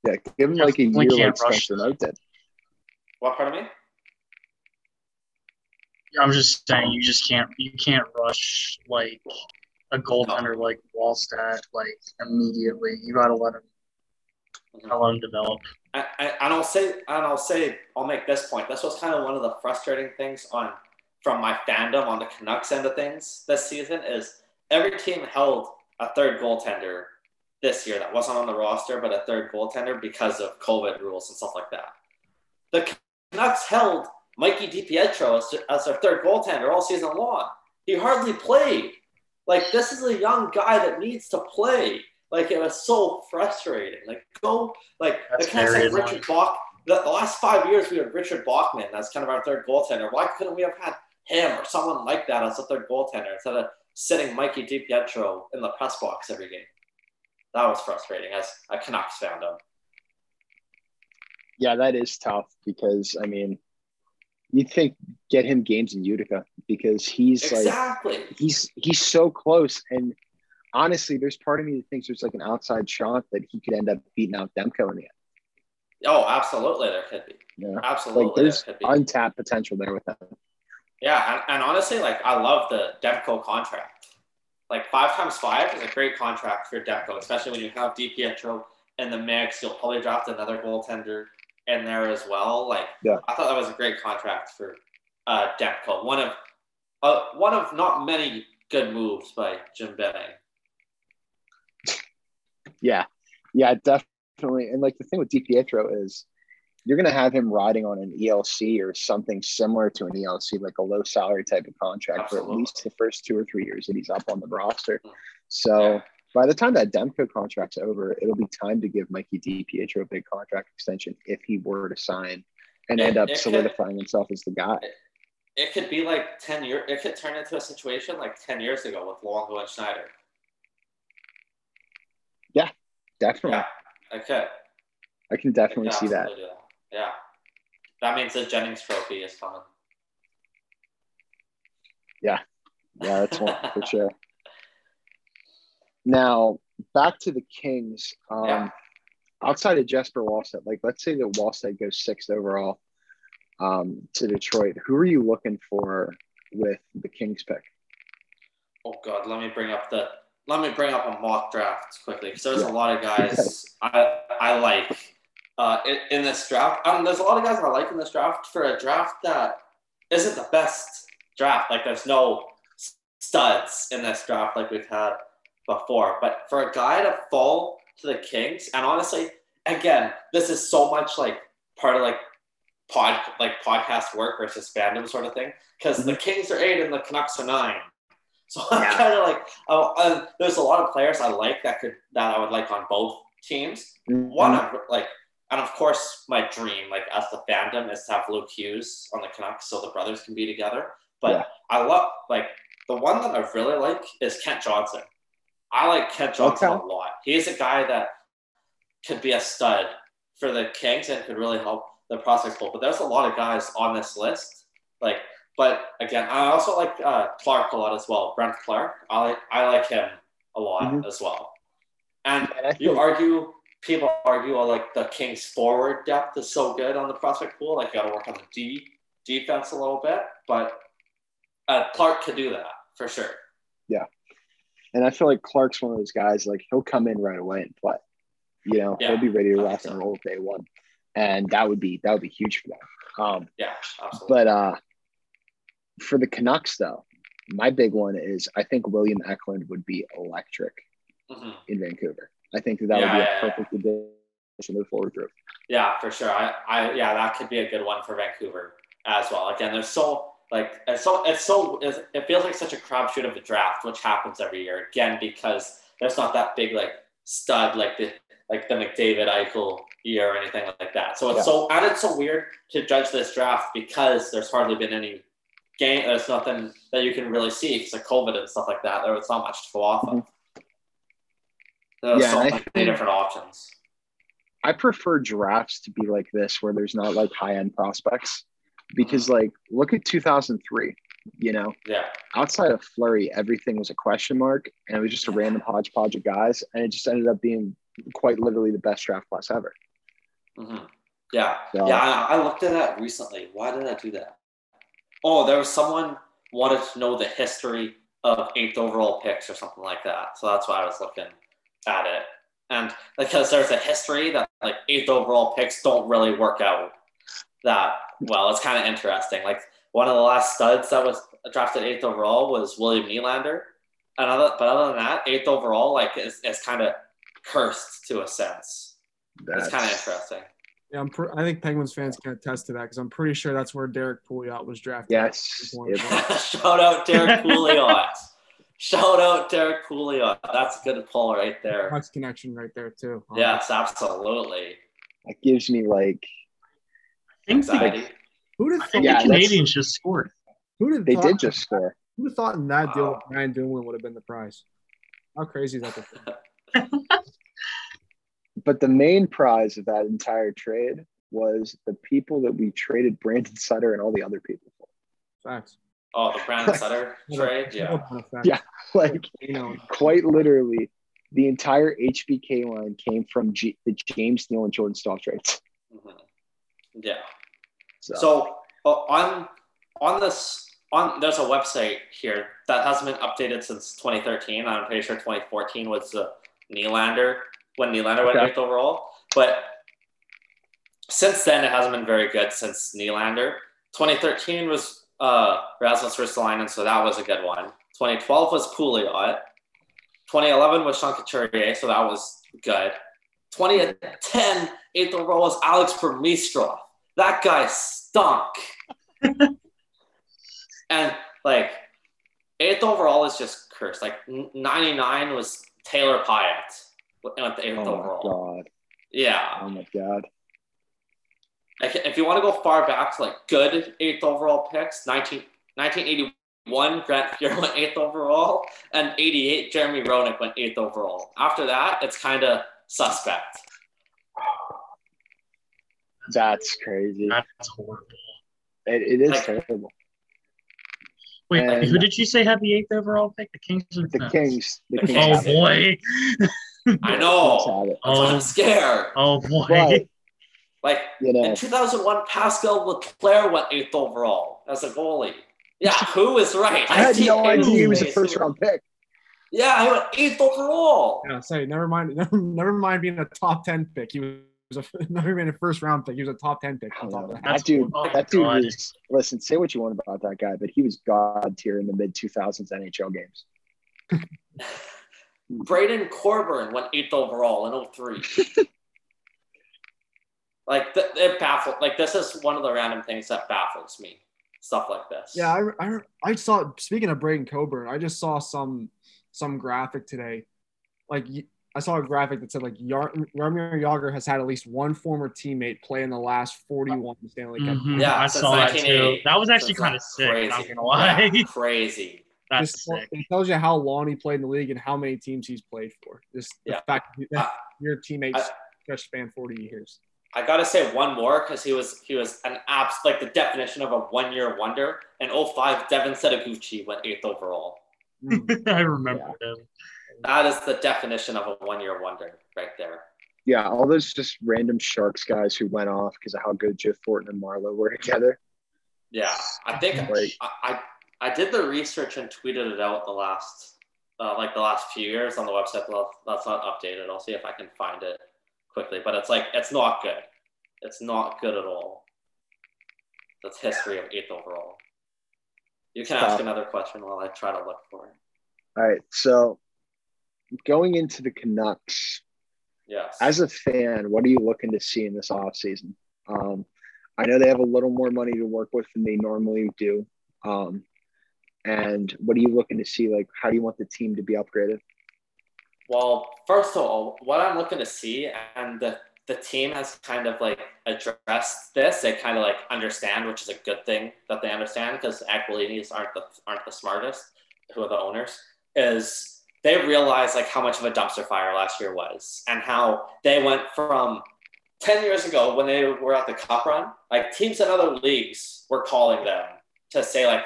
Yeah, give him like a Definitely year like can't rush Spencer Knight did. What part of me? I'm just saying you just can't you can't rush like a goaltender like Wallstedt like immediately. You gotta let him mm-hmm. gotta let him develop. And, and and I'll say, and I'll say, I'll make this point. This was kind of one of the frustrating things on from my fandom on the Canucks end of things this season is every team held a third goaltender this year that wasn't on the roster, but a third goaltender because of COVID rules and stuff like that. The Canucks held Mikey DiPietro as, as their third goaltender all season long. He hardly played. Like this is a young guy that needs to play. Like it was so frustrating. Like go like That's the Canucks had Richard Bach. The, the last five years we had Richard Bachman as kind of our third goaltender. Why couldn't we have had him or someone like that as a third goaltender instead of sitting Mikey DiPietro in the press box every game? That was frustrating as a Canucks fandom. Yeah, that is tough because I mean, you'd think get him games in Utica because he's like he's he's so close and honestly there's part of me that thinks there's like an outside shot that he could end up beating out Demko in the end. Oh, absolutely, there could be. You know? Absolutely, Like there's there could be. untapped potential there with him. Yeah, and, and honestly, like I love the Demko contract. Like five times five is a great contract for Demko, especially when you have DiPietro in the mix. You'll probably draft another goaltender in there as well. Like Yeah. I thought that was a great contract for uh, Demko. One of uh, one of not many good moves by Jim Benning. Yeah. Yeah, definitely. And like the thing with DiPietro is you're gonna have him riding on an ELC or something similar to an ELC, like a low salary type of contract for at least the first two or three years that he's up on the roster. Hmm. So Yeah. by the time that Demko contract's over, it'll be time to give Mikey DiPietro a big contract extension if he were to sign and It- end up it could- solidifying himself as the guy. It could be like ten years. It could turn into a situation like ten years ago with Luongo and Schneider. Definitely. Yeah, it could. I can definitely see that. That. Yeah. That means the Jennings trophy is coming. Yeah, Yeah, that's one for sure. Now back to the Kings. Um, Yeah. Outside of Jesper Wallstedt, like let's say that Wallstedt goes sixth overall um, to Detroit. Who are you looking for with the Kings pick? Oh god, let me bring up the let me bring up a mock draft quickly because there's Yeah. a lot of guys I I like uh, in, in this draft. Um, there's a lot of guys I like in this draft for a draft that isn't the best draft. Like there's no studs in this draft like we've had before. But for a guy to fall to the Kings, and honestly, again, this is so much like part of like pod like podcast work versus fandom sort of thing because the Kings are eight and the Canucks are nine. So I'm Yeah. kind of like, oh, uh, there's a lot of players I like that could that I would like on both teams. One Mm-hmm. of like, and of course, my dream, like as the fandom, is to have Luke Hughes on the Canucks so the brothers can be together. But Yeah. I love like the one that I really like is Kent Johnson. I like Kent Johnson Okay. a lot. He's a guy that could be a stud for the Kings and could really help the prospect pool. But there's a lot of guys on this list. Like, but again, I also like uh, Clarke a lot as well. Brandt Clarke. I like I like him a lot Mhm. as well. And you argue people argue oh, like the Kings forward depth is so good on the prospect pool. Like you got to work on the D defense a little bit, but uh, Clarke could do that for sure. Yeah. And I feel like Clarke's one of those guys. Like he'll come in right away and play. You know, Yeah, he'll be ready to rock 100%. and roll day one, and that would be that would be huge for them. Um, Yeah, absolutely. But uh, for the Canucks, though, my big one is I think William Eklund would be electric Mhm. in Vancouver. I think that that Yeah, would be yeah, a perfect addition to the forward group. Yeah, for sure. I, I, yeah, that could be a good one for Vancouver as well. Again, there's so like it's so it's so it's, it feels like such a crapshoot of a draft, which happens every year. Again, because there's not that big like stud like the like the McDavid Eichel year or anything like that. So it's Yeah. so and it's so weird to judge this draft because there's hardly been any game. There's nothing that you can really see because of COVID and stuff like that. There was not much to go off of. Mm-hmm. Yeah, so many different options. I prefer drafts to be like this, where there's not like high end prospects, because like look at 2003. You know, Yeah. outside of Fleury, everything was a question mark, and it was just a random hodgepodge of guys, and it just ended up being quite literally the best draft class ever. hmm Yeah. So, Yeah, I, I looked at that recently. Why did I do that? Oh, there was someone wanted to know the history of eighth overall picks or something like that. So that's why I was looking at it. And because there's a history that like eighth overall picks don't really work out that well. It's kind of interesting. Like one of the last studs that was drafted eighth overall was William Nylander. And other, but other than that, eighth overall like is, is kind of cursed to a sense. that's It's kind of interesting. Yeah, I'm. Pr- I think Penguins fans can attest to that because I'm pretty sure that's where Derrick Pouliot was drafted. Yes, it. Shout out Derrick Pouliot. Shout out Derek Coolio. That's a good pull right there. Bucks connection right there too. Um, Yes, absolutely. That gives me like I think the, Anxiety. who did have think Yeah, the Canadiens just scored. Who did they thought, did just score. Who'd have thought in that deal Wow. Brian Dumoulin would have been the prize? How crazy is that? to? But the main prize of that entire trade was the people that we traded Brandon Sutter and all the other people for. Facts. Oh, the Brandon Sutter trade. Yeah. Yeah. Like You know, quite literally, the entire HBK line came from G- the James Neal and Jordan Staal trades. Mhm. Yeah. So, So uh, on on this on there's a website here that hasn't been updated since 2013. I'm pretty sure 2014 was the Nylander when Nylander went Okay. eighth overall, but since then it hasn't been very good since Nylander. 2013 was uh, Rasmus Ristolainen, so that was a good one. 2012 was Pouliot. 2011 was Sean Couturier, so that was good. 2010 eighth overall was Alex Burmistrov. That guy stunk. and like eighth overall is just cursed. Like 99 was Taylor Pyatt with the eighth oh overall. my god, Yeah. oh my god, if you want to go far back to like good eighth overall picks, 19, 1981, Grant Fuhr went eighth overall, and 88, Jeremy Roenick went eighth overall. After that, it's kind of suspect. that's crazy. That's horrible. It, it is Like- terrible. Wait, And- who did you say had the eighth overall pick? The Kings or The Nets? Kings, the The Kings. Oh Kings. have it. boy. I know. That's Oh. I'm scared. Oh boy. But Like you know, in 2001, Pascal Leclaire went eighth overall as a goalie. Yeah, who is right? I had no think idea he was a first round pick. Yeah, he went eighth overall. yeah. Say, never mind. Never, never mind being a top ten pick. He was a never been a first round pick. He was a top ten pick. I On top of that. That dude. Oh, that dude God. was. Listen, say what you want about that guy, but he was god tier in the mid 2000s NHL games. Braydon Coburn went eighth overall in 03. Like th- it baffled. Like this is one of the random things that baffles me. Stuff like this. Yeah, I, I, I saw. Speaking of Braydon Coburn, I just saw some some graphic today. Like I saw a graphic that said like Yar- Jaromir Jagr has had at least one former teammate play in the last 41 Stanley Cup. Mhm, Yeah, I saw that too. That was actually kind of sick. crazy. Not gonna lie. Yeah, crazy. That's Just- sick. It tells you how long he played in the league and how many teams he's played for. Just the Yeah. fact that I- your teammates I- just span 40 years. I gotta say one more because he was he was an abs like the definition of a one year wonder. In 05, Devin Setoguchi went eighth overall. Mm. I remember him. That is the definition of a one year wonder right there. Yeah, all those just random Sharks guys who went off because of how good Joe Thornton and Marleau were together. Yeah, I think Like- I, I I did the research and tweeted it out the last uh, like the last few years on the website. Well, that's not updated. I'll see if I can find it quickly. But it's like it's not good. It's not good at all. That's history of eighth overall. You can ask another question while I try to look for it. All right, so going into the Canucks, Yes. as a fan, what are you looking to see in this offseason? Um, I know they have a little more money to work with than they normally do. Um, and what are you looking to see? Like, how do you want the team to be upgraded? Well, first of all, what I'm looking to see, and the, the team has kind of like addressed this. They kind of like understand, which is a good thing that they understand because Aquilinis aren't the aren't the smartest, who are the owners. Is they realize like how much of a dumpster fire last year was and how they went from 10 years ago when they were at the cup run like teams in other leagues were calling them to say like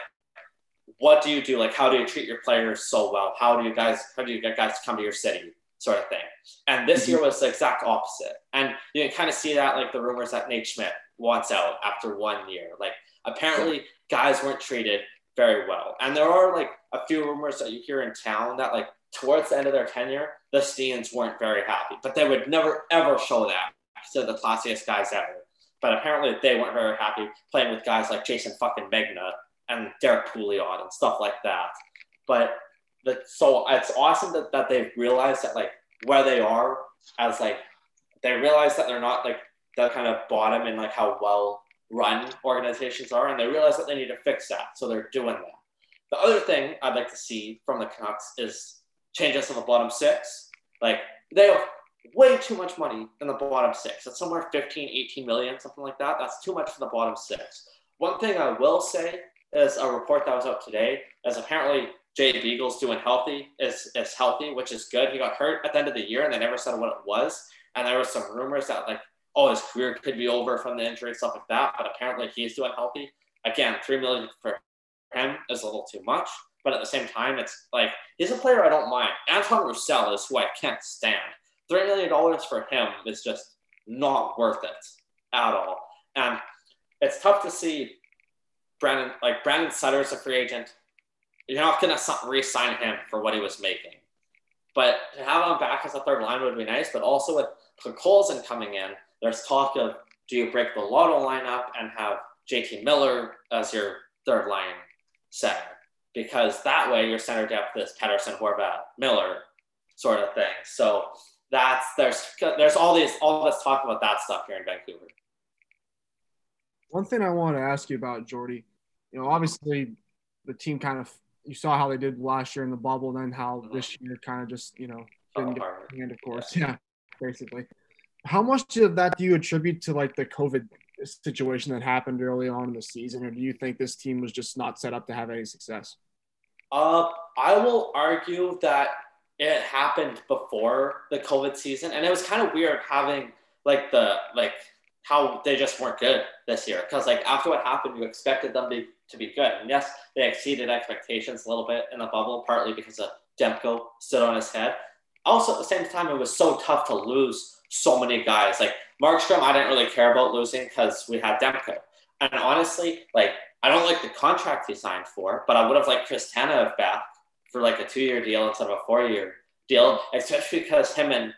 what do you do? Like how do you treat your players so well? How do you guys how do you get guys to come to your city? Sort of thing. And this mm-hmm. year was the exact opposite. And you can kind of see that like the rumors that nate schmidt wants out after one year. Like apparently guys weren't treated very well. And there are like a few rumors that you hear in town that like towards the end of their tenure, the Sedins weren't very happy, but they would never ever show that to the classiest guys ever. But apparently, they weren't very happy playing with guys like Jason fucking Megna and Derrick Pouliot and stuff like that. But the, so it's awesome that, that they've realized that like where they are as like they realize that they're not like the kind of bottom in like how well run organizations are, and they realize that they need to fix that. So they're doing that. The other thing I'd like to see from the Canucks is change us in the bottom six. Like they have way too much money in the bottom six. It's somewhere 15, 18 million, something like that. That's too much for the bottom six. One thing I will say is a report that was out today is apparently Jay Beagle's doing healthy, is, is healthy, which is good. He got hurt at the end of the year and they never said what it was. And there was some rumors that like, oh, his career could be over from the injury, and stuff like that. But apparently he's doing healthy. Again, three million for him is a little too much. But at the same time, it's like he's a player I don't mind. Anton Roussel is who I can't stand. Three million dollars for him is just not worth it at all. And it's tough to see Brandon like Brandon Sutter is a free agent. You're not gonna re-sign him for what he was making. But to have him back as a third line would be nice. But also with Colson coming in, there's talk of do you break the Lotto lineup and have JT Miller as your third line center? because that way your center depth is Pettersson, Horvat, Miller, sort of thing. So that's there's there's all these all this talk about that stuff here in Vancouver. One thing I want to ask you about Jordy, you know, obviously the team kind of you saw how they did last year in the bubble, then how mm-hmm. this year kind of just you know didn't get hand, of course, yeah. yeah, basically. How much of that do you attribute to like the COVID situation that happened early on in the season, or do you think this team was just not set up to have any success? Uh, I will argue that it happened before the COVID season, and it was kind of weird having like the like how they just weren't good this year. Because like after what happened, you expected them to, to be good, and yes, they exceeded expectations a little bit in the bubble, partly because of Demko stood on his head. Also, at the same time, it was so tough to lose so many guys. Like Markstrom, I didn't really care about losing because we had Demko. And honestly, like I don't like the contract he signed for, but I would have liked Chris Tanev back for like a two-year deal instead of a four-year deal, especially because him and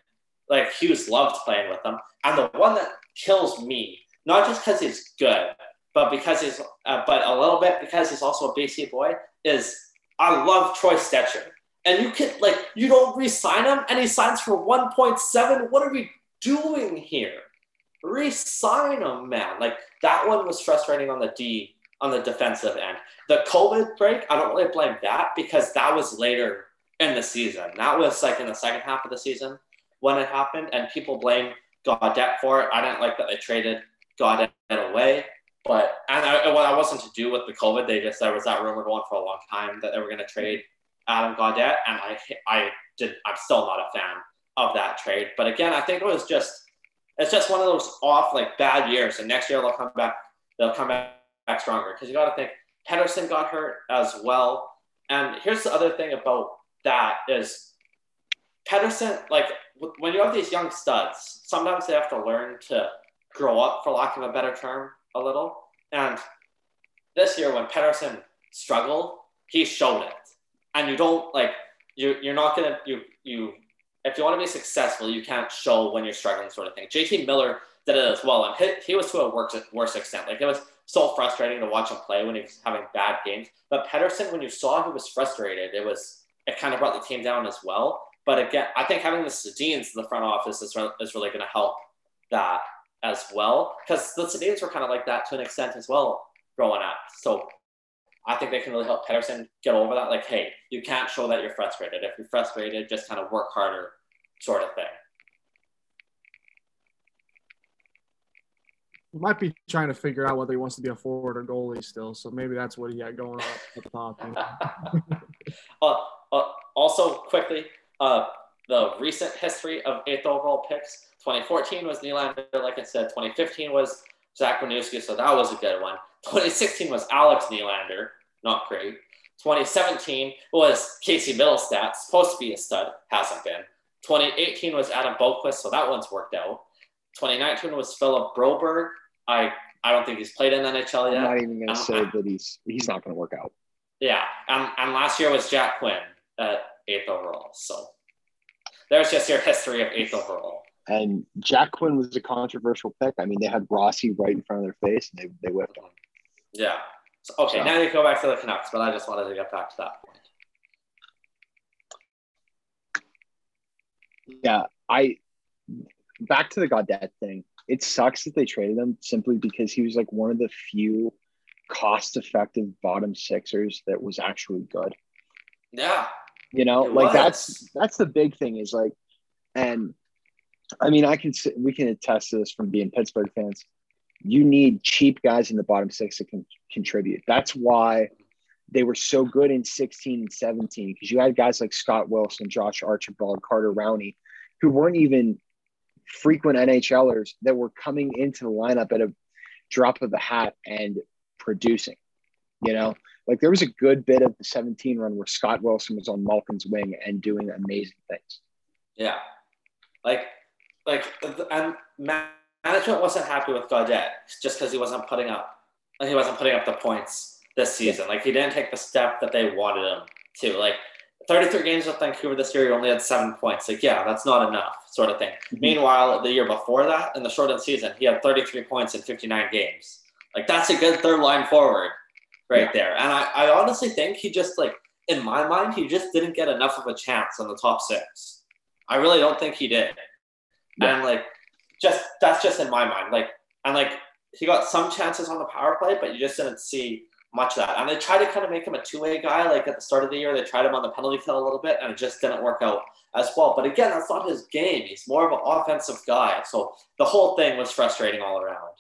like Hughes loved playing with him. And the one that kills me, not just because he's good, but because he's, uh, but a little bit because he's also a BC boy, is I love Troy Stecher. And you can like you don't re-sign him, and he signs for 1.7. What are we doing here? Re-sign him, man. Like that one was frustrating on the D on the defensive end. The COVID break, I don't really blame that because that was later in the season. That was like in the second half of the season when it happened, and people blame Gaudette for it. I didn't like that they traded Gaudette away, but and I, what I wasn't to do with the COVID, they just there was that rumor going for a long time that they were going to trade Adam Gaudette, and I I did I'm still not a fan of that trade. But again, I think it was just it's just one of those off like bad years, and next year they'll come back. They'll come back back stronger because you got to think Pettersson got hurt as well. And here's the other thing about that is Pettersson, like when you have these young studs, sometimes they have to learn to grow up, for lack of a better term, a little. And this year, when Pettersson struggled, he showed it. And you don't like you. You're not gonna you you. If you want to be successful, you can't show when you're struggling, sort of thing. JT Miller did it as well, and he, he was to a worse worse extent. Like it was so frustrating to watch him play when he was having bad games. But Pettersson, when you saw he was frustrated, it was it kind of brought the team down as well. But again, I think having the Sedins in the front office is, is really going to help that as well because the Sedins were kind of like that to an extent as well growing up. So I think they can really help Pettersson get over that. Like, hey, you can't show that you're frustrated. If you're frustrated, just kind of work harder, sort of thing. He might be trying to figure out whether he wants to be a forward or goalie still. So maybe that's what he got going on at the top. uh, uh, also quickly, uh, the recent history of eighth overall picks. 2014 was Nylander, like I said. 2015 was Zach Werenski, so that was a good one. 2016 was Alex Nylander, not great. 2017 was Casey Mittelstadt, supposed to be a stud, hasn't been. 2018 was Adam Boqvist, so that one's worked out. 2019 was Philip Broberg. I I don't think he's played in the NHL yet. I'm not even going to Um, say that he's he's not going to work out. Yeah, and, and last year was Jack Quinn at eighth overall. So there's just your history of eighth overall. And Jack Quinn was a controversial pick. I mean, they had Rossi right in front of their face, and they they whipped him. Yeah. So, okay, So- now you go back to the Canucks, but I just wanted to get back to that point. Yeah, I back to the Gaudette thing. It sucks that they traded him simply because he was like one of the few cost-effective bottom sixers that was actually good. Yeah. You know, like was. that's that's the big thing is like, and I mean, I can we can attest to this from being Pittsburgh fans. You need cheap guys in the bottom six that can contribute. That's why they were so good in 16 and 17 because you had guys like Scott Wilson, Josh Archibald, Carter Rowney, who weren't even frequent NHLers that were coming into the lineup at a drop of the hat and producing. You know, like there was a good bit of the 17 run where Scott Wilson was on Malkin's wing and doing amazing things. Yeah. Like, like, and management wasn't happy with Gaudette just because he wasn't putting up, he wasn't putting up the points this season. Like, he didn't take the step that they wanted him to. Like, 33 games with Vancouver this year, he only had seven points. Like, yeah, that's not enough, sort of thing. Mhm. Meanwhile, the year before that, in the shortened season, he had 33 points in 59 games. Like, that's a good third line forward right Yeah. there. And I, I honestly think he just, like, in my mind, he just didn't get enough of a chance on the top six. I really don't think he did. Yeah. And like just that's just in my mind. Like and like he got some chances on the power play, but you just didn't see much of that. And they tried to kind of make him a two-way guy, like at the start of the year. They tried him on the penalty kill a little bit, and it just didn't work out as well. But again, that's not his game. He's more of an offensive guy. So the whole thing was frustrating all around.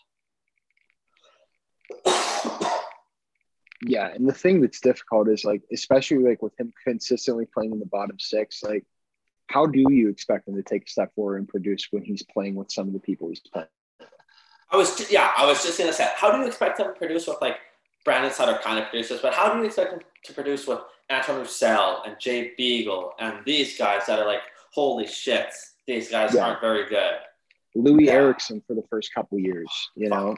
Yeah, and the thing that's difficult is like, especially like with him consistently playing in the bottom six, like how do you expect him to take a step forward and produce when he's playing with some of the people he's playing? I was yeah, I was just gonna say, how do you expect him to produce with like Brandon Sutter kind of produces, but how do you expect him to produce with Anton Roussel and Jay Beagle and these guys that are like, holy shit, these guys Yeah. aren't very good. Louis Yeah. Eriksson for the first couple years, you know.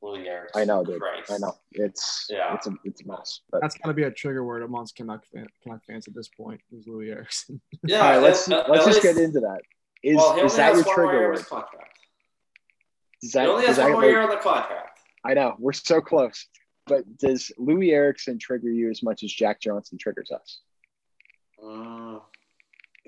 Fuck me, Louis Eriksson. I know, dude. Christ. I know. It's Yeah. it's a it's a mess. But That's gotta be a trigger word amongst Canuck, fan, Canuck fans at this point. Is Louis Eriksson? Yeah, all right, let's at- let's just least- get into that. Is well, is that your one more year trigger word? his contract. Does He that, only does has that one more year on the contract. I know we're so close, but does Louis Eriksson trigger you as much as Jack Johnson triggers us? Mm.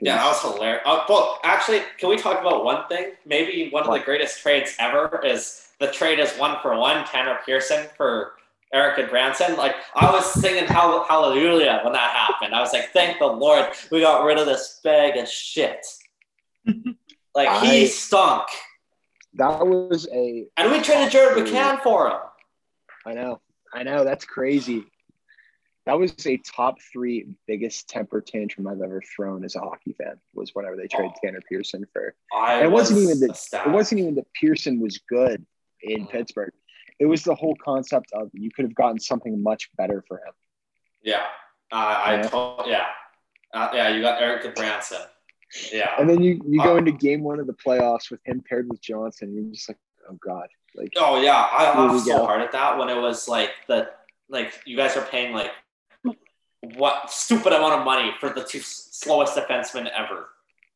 Yeah, that was hilarious. Uh, well, actually, can we talk about one thing? Maybe one of the greatest trades ever is the trade is one for one, Tanner Pearson for Erik Gudbranson. Like I was singing hall- hallelujah when that happened. I was like, thank the Lord, we got rid of this bag of shit. like he I- stunk, That was a and we traded Jared McCann for him. I know. I know. That's crazy. That was a top three biggest temper tantrum I've ever thrown as a hockey fan. Was whenever they traded Tanner Pearson for. I it wasn't was even that- It wasn't even that Pearson was good in Mhm. Pittsburgh. It was the whole concept of you could have gotten something much better for him. Yeah, uh, I Yeah. told yeah, uh, yeah. You got Erik Gudbranson. Yeah. And then you, you go Uh, into game one of the playoffs with him paired with Johnson. And you're just like, oh God. Like Oh yeah, I laughed so go. hard at that when it was like the like you guys are paying like what stupid amount of money for the two slowest defensemen ever.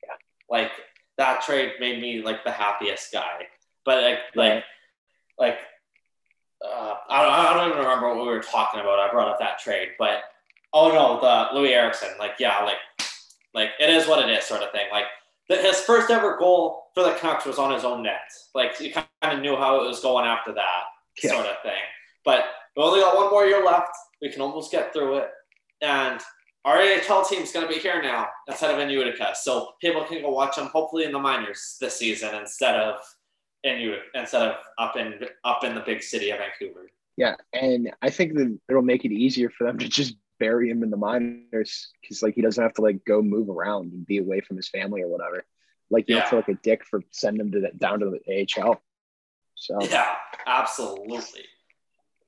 Yeah. Like that trade made me like the happiest guy. But like like like uh, I don't I don't even remember what we were talking about. I brought up that trade, but oh no, the Louis Eriksson. Like yeah, like like it is what it is, sort of thing. Like the, his first ever goal for the Canucks was on his own net. Like you kind of knew how it was going after that Yeah. sort of thing. But we only got one more year left. We can almost get through it, and our AHL team's going to be here now instead of in Utica, so people can go watch them hopefully in the minors this season instead of in Utica, instead of up in up in the big city of Vancouver. Yeah, and I think that it'll make it easier for them to just bury him in the minors because like he doesn't have to like go move around and be away from his family or whatever. Like you Yeah. don't feel like a dick for sending him to the, down to the AHL. So Yeah, absolutely.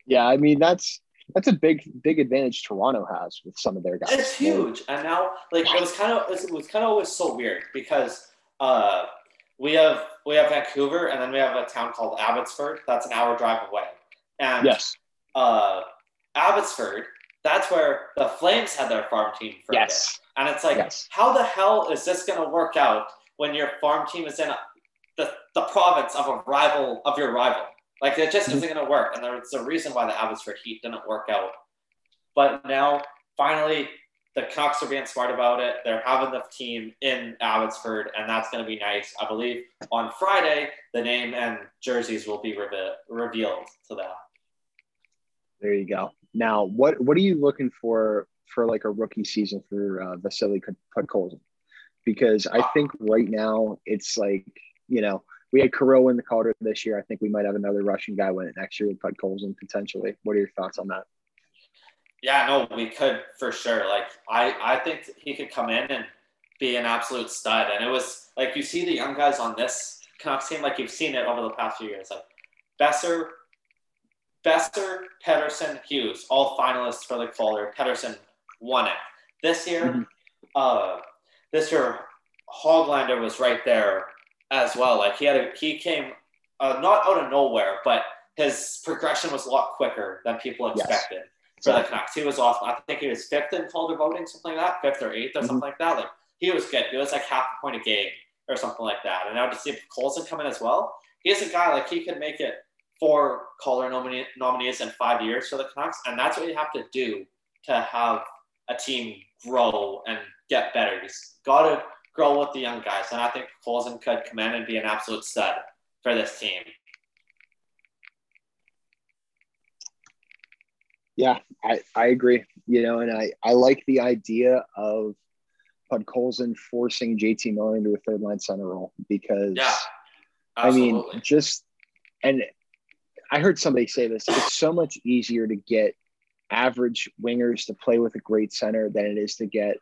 yeah, I mean that's that's a big big advantage Toronto has with some of their guys. It's huge, and now like it was kind of it was kind of always so weird because uh we have we have Vancouver and then we have a town called Abbotsford that's an hour drive away, and Yes. uh Abbotsford that's where the Flames had their farm team for a bit. Yes. and it's like Yes. how the hell is this going to work out when your farm team is in a, the the province of a rival of your rival? Like it just isn't going to work, and there's a reason why the Abbotsford Heat didn't work out. But now, finally, the Canucks are being smart about it. They're having the team in Abbotsford, and that's going to be nice. I believe on Friday, the name and jerseys will be reve- revealed to that. There you go. Now, what what are you looking for for like a rookie season for uh, Vasily Podkolzin? Because I think right now it's like you know we had Kirill in the Calder this year. I think we might have another Russian guy win it next year with Podkolzin potentially. What are your thoughts on that? Yeah, no, we could for sure. Like I, I think he could come in and be an absolute stud. And it was like you see the young guys on this Canucks team, like you've seen it over the past few years. Like Boeser, Boeser, Pettersson, Hughes, all finalists for the Calder. Pettersson won it. This year, Mhm. uh, this year Hoglander was right there as well. Like he had a, he came uh, not out of nowhere, but his progression was a lot quicker than people Yes. expected for the Canucks. He was awesome. I think he was fifth in Calder voting, something like that, fifth or 8th or Mhm. something like that. Like he was good. He was like half a point a game or something like that. And now to see Colson come in as well, he's a guy like he could make it four Calder nomine- nominees in five years for the Canucks, and that's what you have to do to have a team grow and get better. You got to grow with the young guys, and I think Colson could come in and be an absolute stud for this team. Yeah, I, I agree. You know, and I, I like the idea of Podkolzin forcing JT Miller into a third line center role because Yeah, I mean, just and I heard somebody say this. It's so much easier to get average wingers to play with a great center than it is to get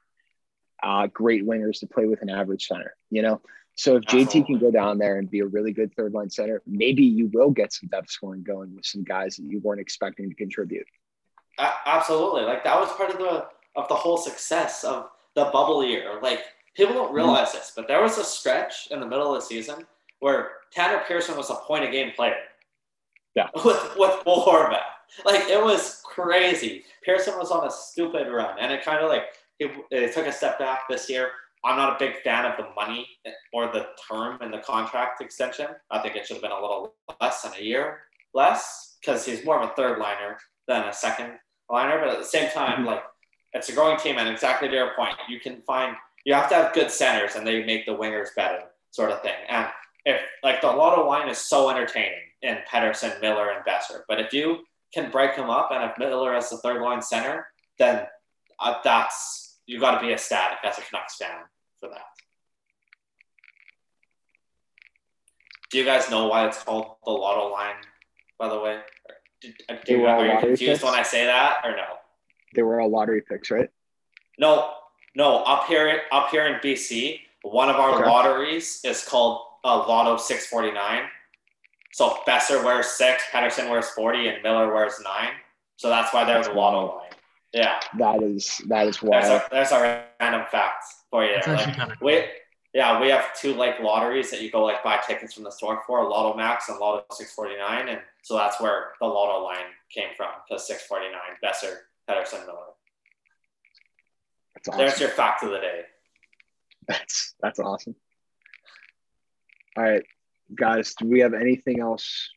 uh, great wingers to play with an average center. You know, so if JT can go down there and be a really good third line center, maybe you will get some depth scoring going with some guys that you weren't expecting to contribute. Absolutely. Like that was part of the of the whole success of the bubble year. Like people don't realize this, but there was a stretch in the middle of the season where Tanner Pearson was a point a game player. Yeah. With with Will Horvat. Like it was crazy. Pearson was on a stupid run, and it kind of like it, it took a step back this year. I'm not a big fan of the money or the term and the contract extension. I think it should have been a little less than a year less because he's more of a third liner than a second liner. But at the same time, Mhm. like it's a growing team, and exactly to your point, you can find you have to have good centers, and they make the wingers better, sort of thing. And if like the Lotto line is so entertaining in Pettersson, Miller, and Boeser, but if you can break them up, and if Miller as the third line center, then uh, that's you got to be ecstatic as a Canucks fan for that. Do you guys know why it's called the Lotto line? By the way, uh, do you, were all are you confused picks? when I say that or no? They were all lottery picks, right? No, no. Up here, up here in BC, one of our Okay. lotteries is called uh, Lotto Six Forty Nine. So Boeser wears six, Pettersson wears forty, and Miller wears nine. So that's why there's a Lotto line. Yeah, That is that is there's wild. a, there's a random fact for you That's Like, kind of we, yeah, we have two like lotteries that you go like buy tickets from the store for, Lotto Max and Lotto 649, and so that's where the Lotto line came from, because 649, Boeser, Pettersson, Miller. That's There's your fact of the day. That's that's awesome. All right, guys. Do we have anything else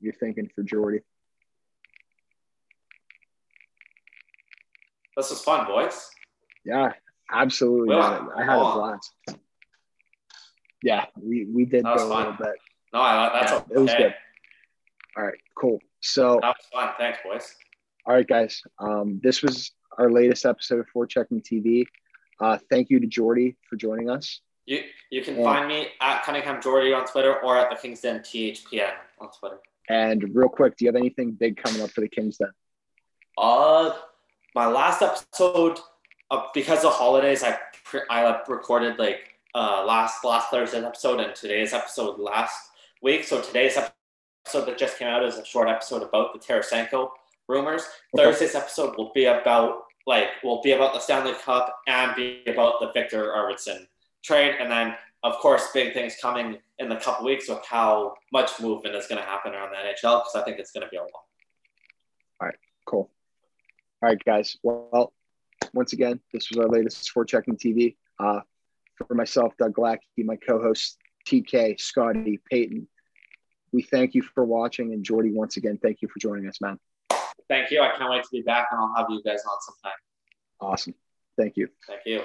you're thinking for Jordy? This was fun, boys. Yeah, absolutely. Well. I had a blast. Yeah, we, we did go a little bit. No, I, that's Yeah, okay. it was good. All right, cool. So, That was fun. Thanks, boys. all right, guys. Um, this was our latest episode of For Checking TV. Uh, thank you to Jordy for joining us. You you can Yeah. find me at Cunningham Jordy on Twitter or at the Kingston THPN on Twitter. And real quick, do you have anything big coming up for the Kings then? Uh, my last episode, uh, because of holidays, I I recorded like uh, last last Thursday's episode and today's episode last week. So today's episode that just came out is a short episode about the Tarasenko rumors. Okay. Thursday's episode will be about like will be about the Stanley Cup and be about the Viktor Arvidsson trade, and then of course big things coming in the couple weeks with how much movement is going to happen around the NHL because I think it's going to be a lot. All right, cool. All right, guys. Well, once again, this was our latest Sport Checking TV. Uh, for myself, Doug Glackey, my co-host TK, Scotty, Peyton. We thank you for watching, and Jordy, once again, thank you for joining us, man. Thank you. I can't wait to be back, and I'll have you guys on sometime. Awesome. Thank you. Thank you.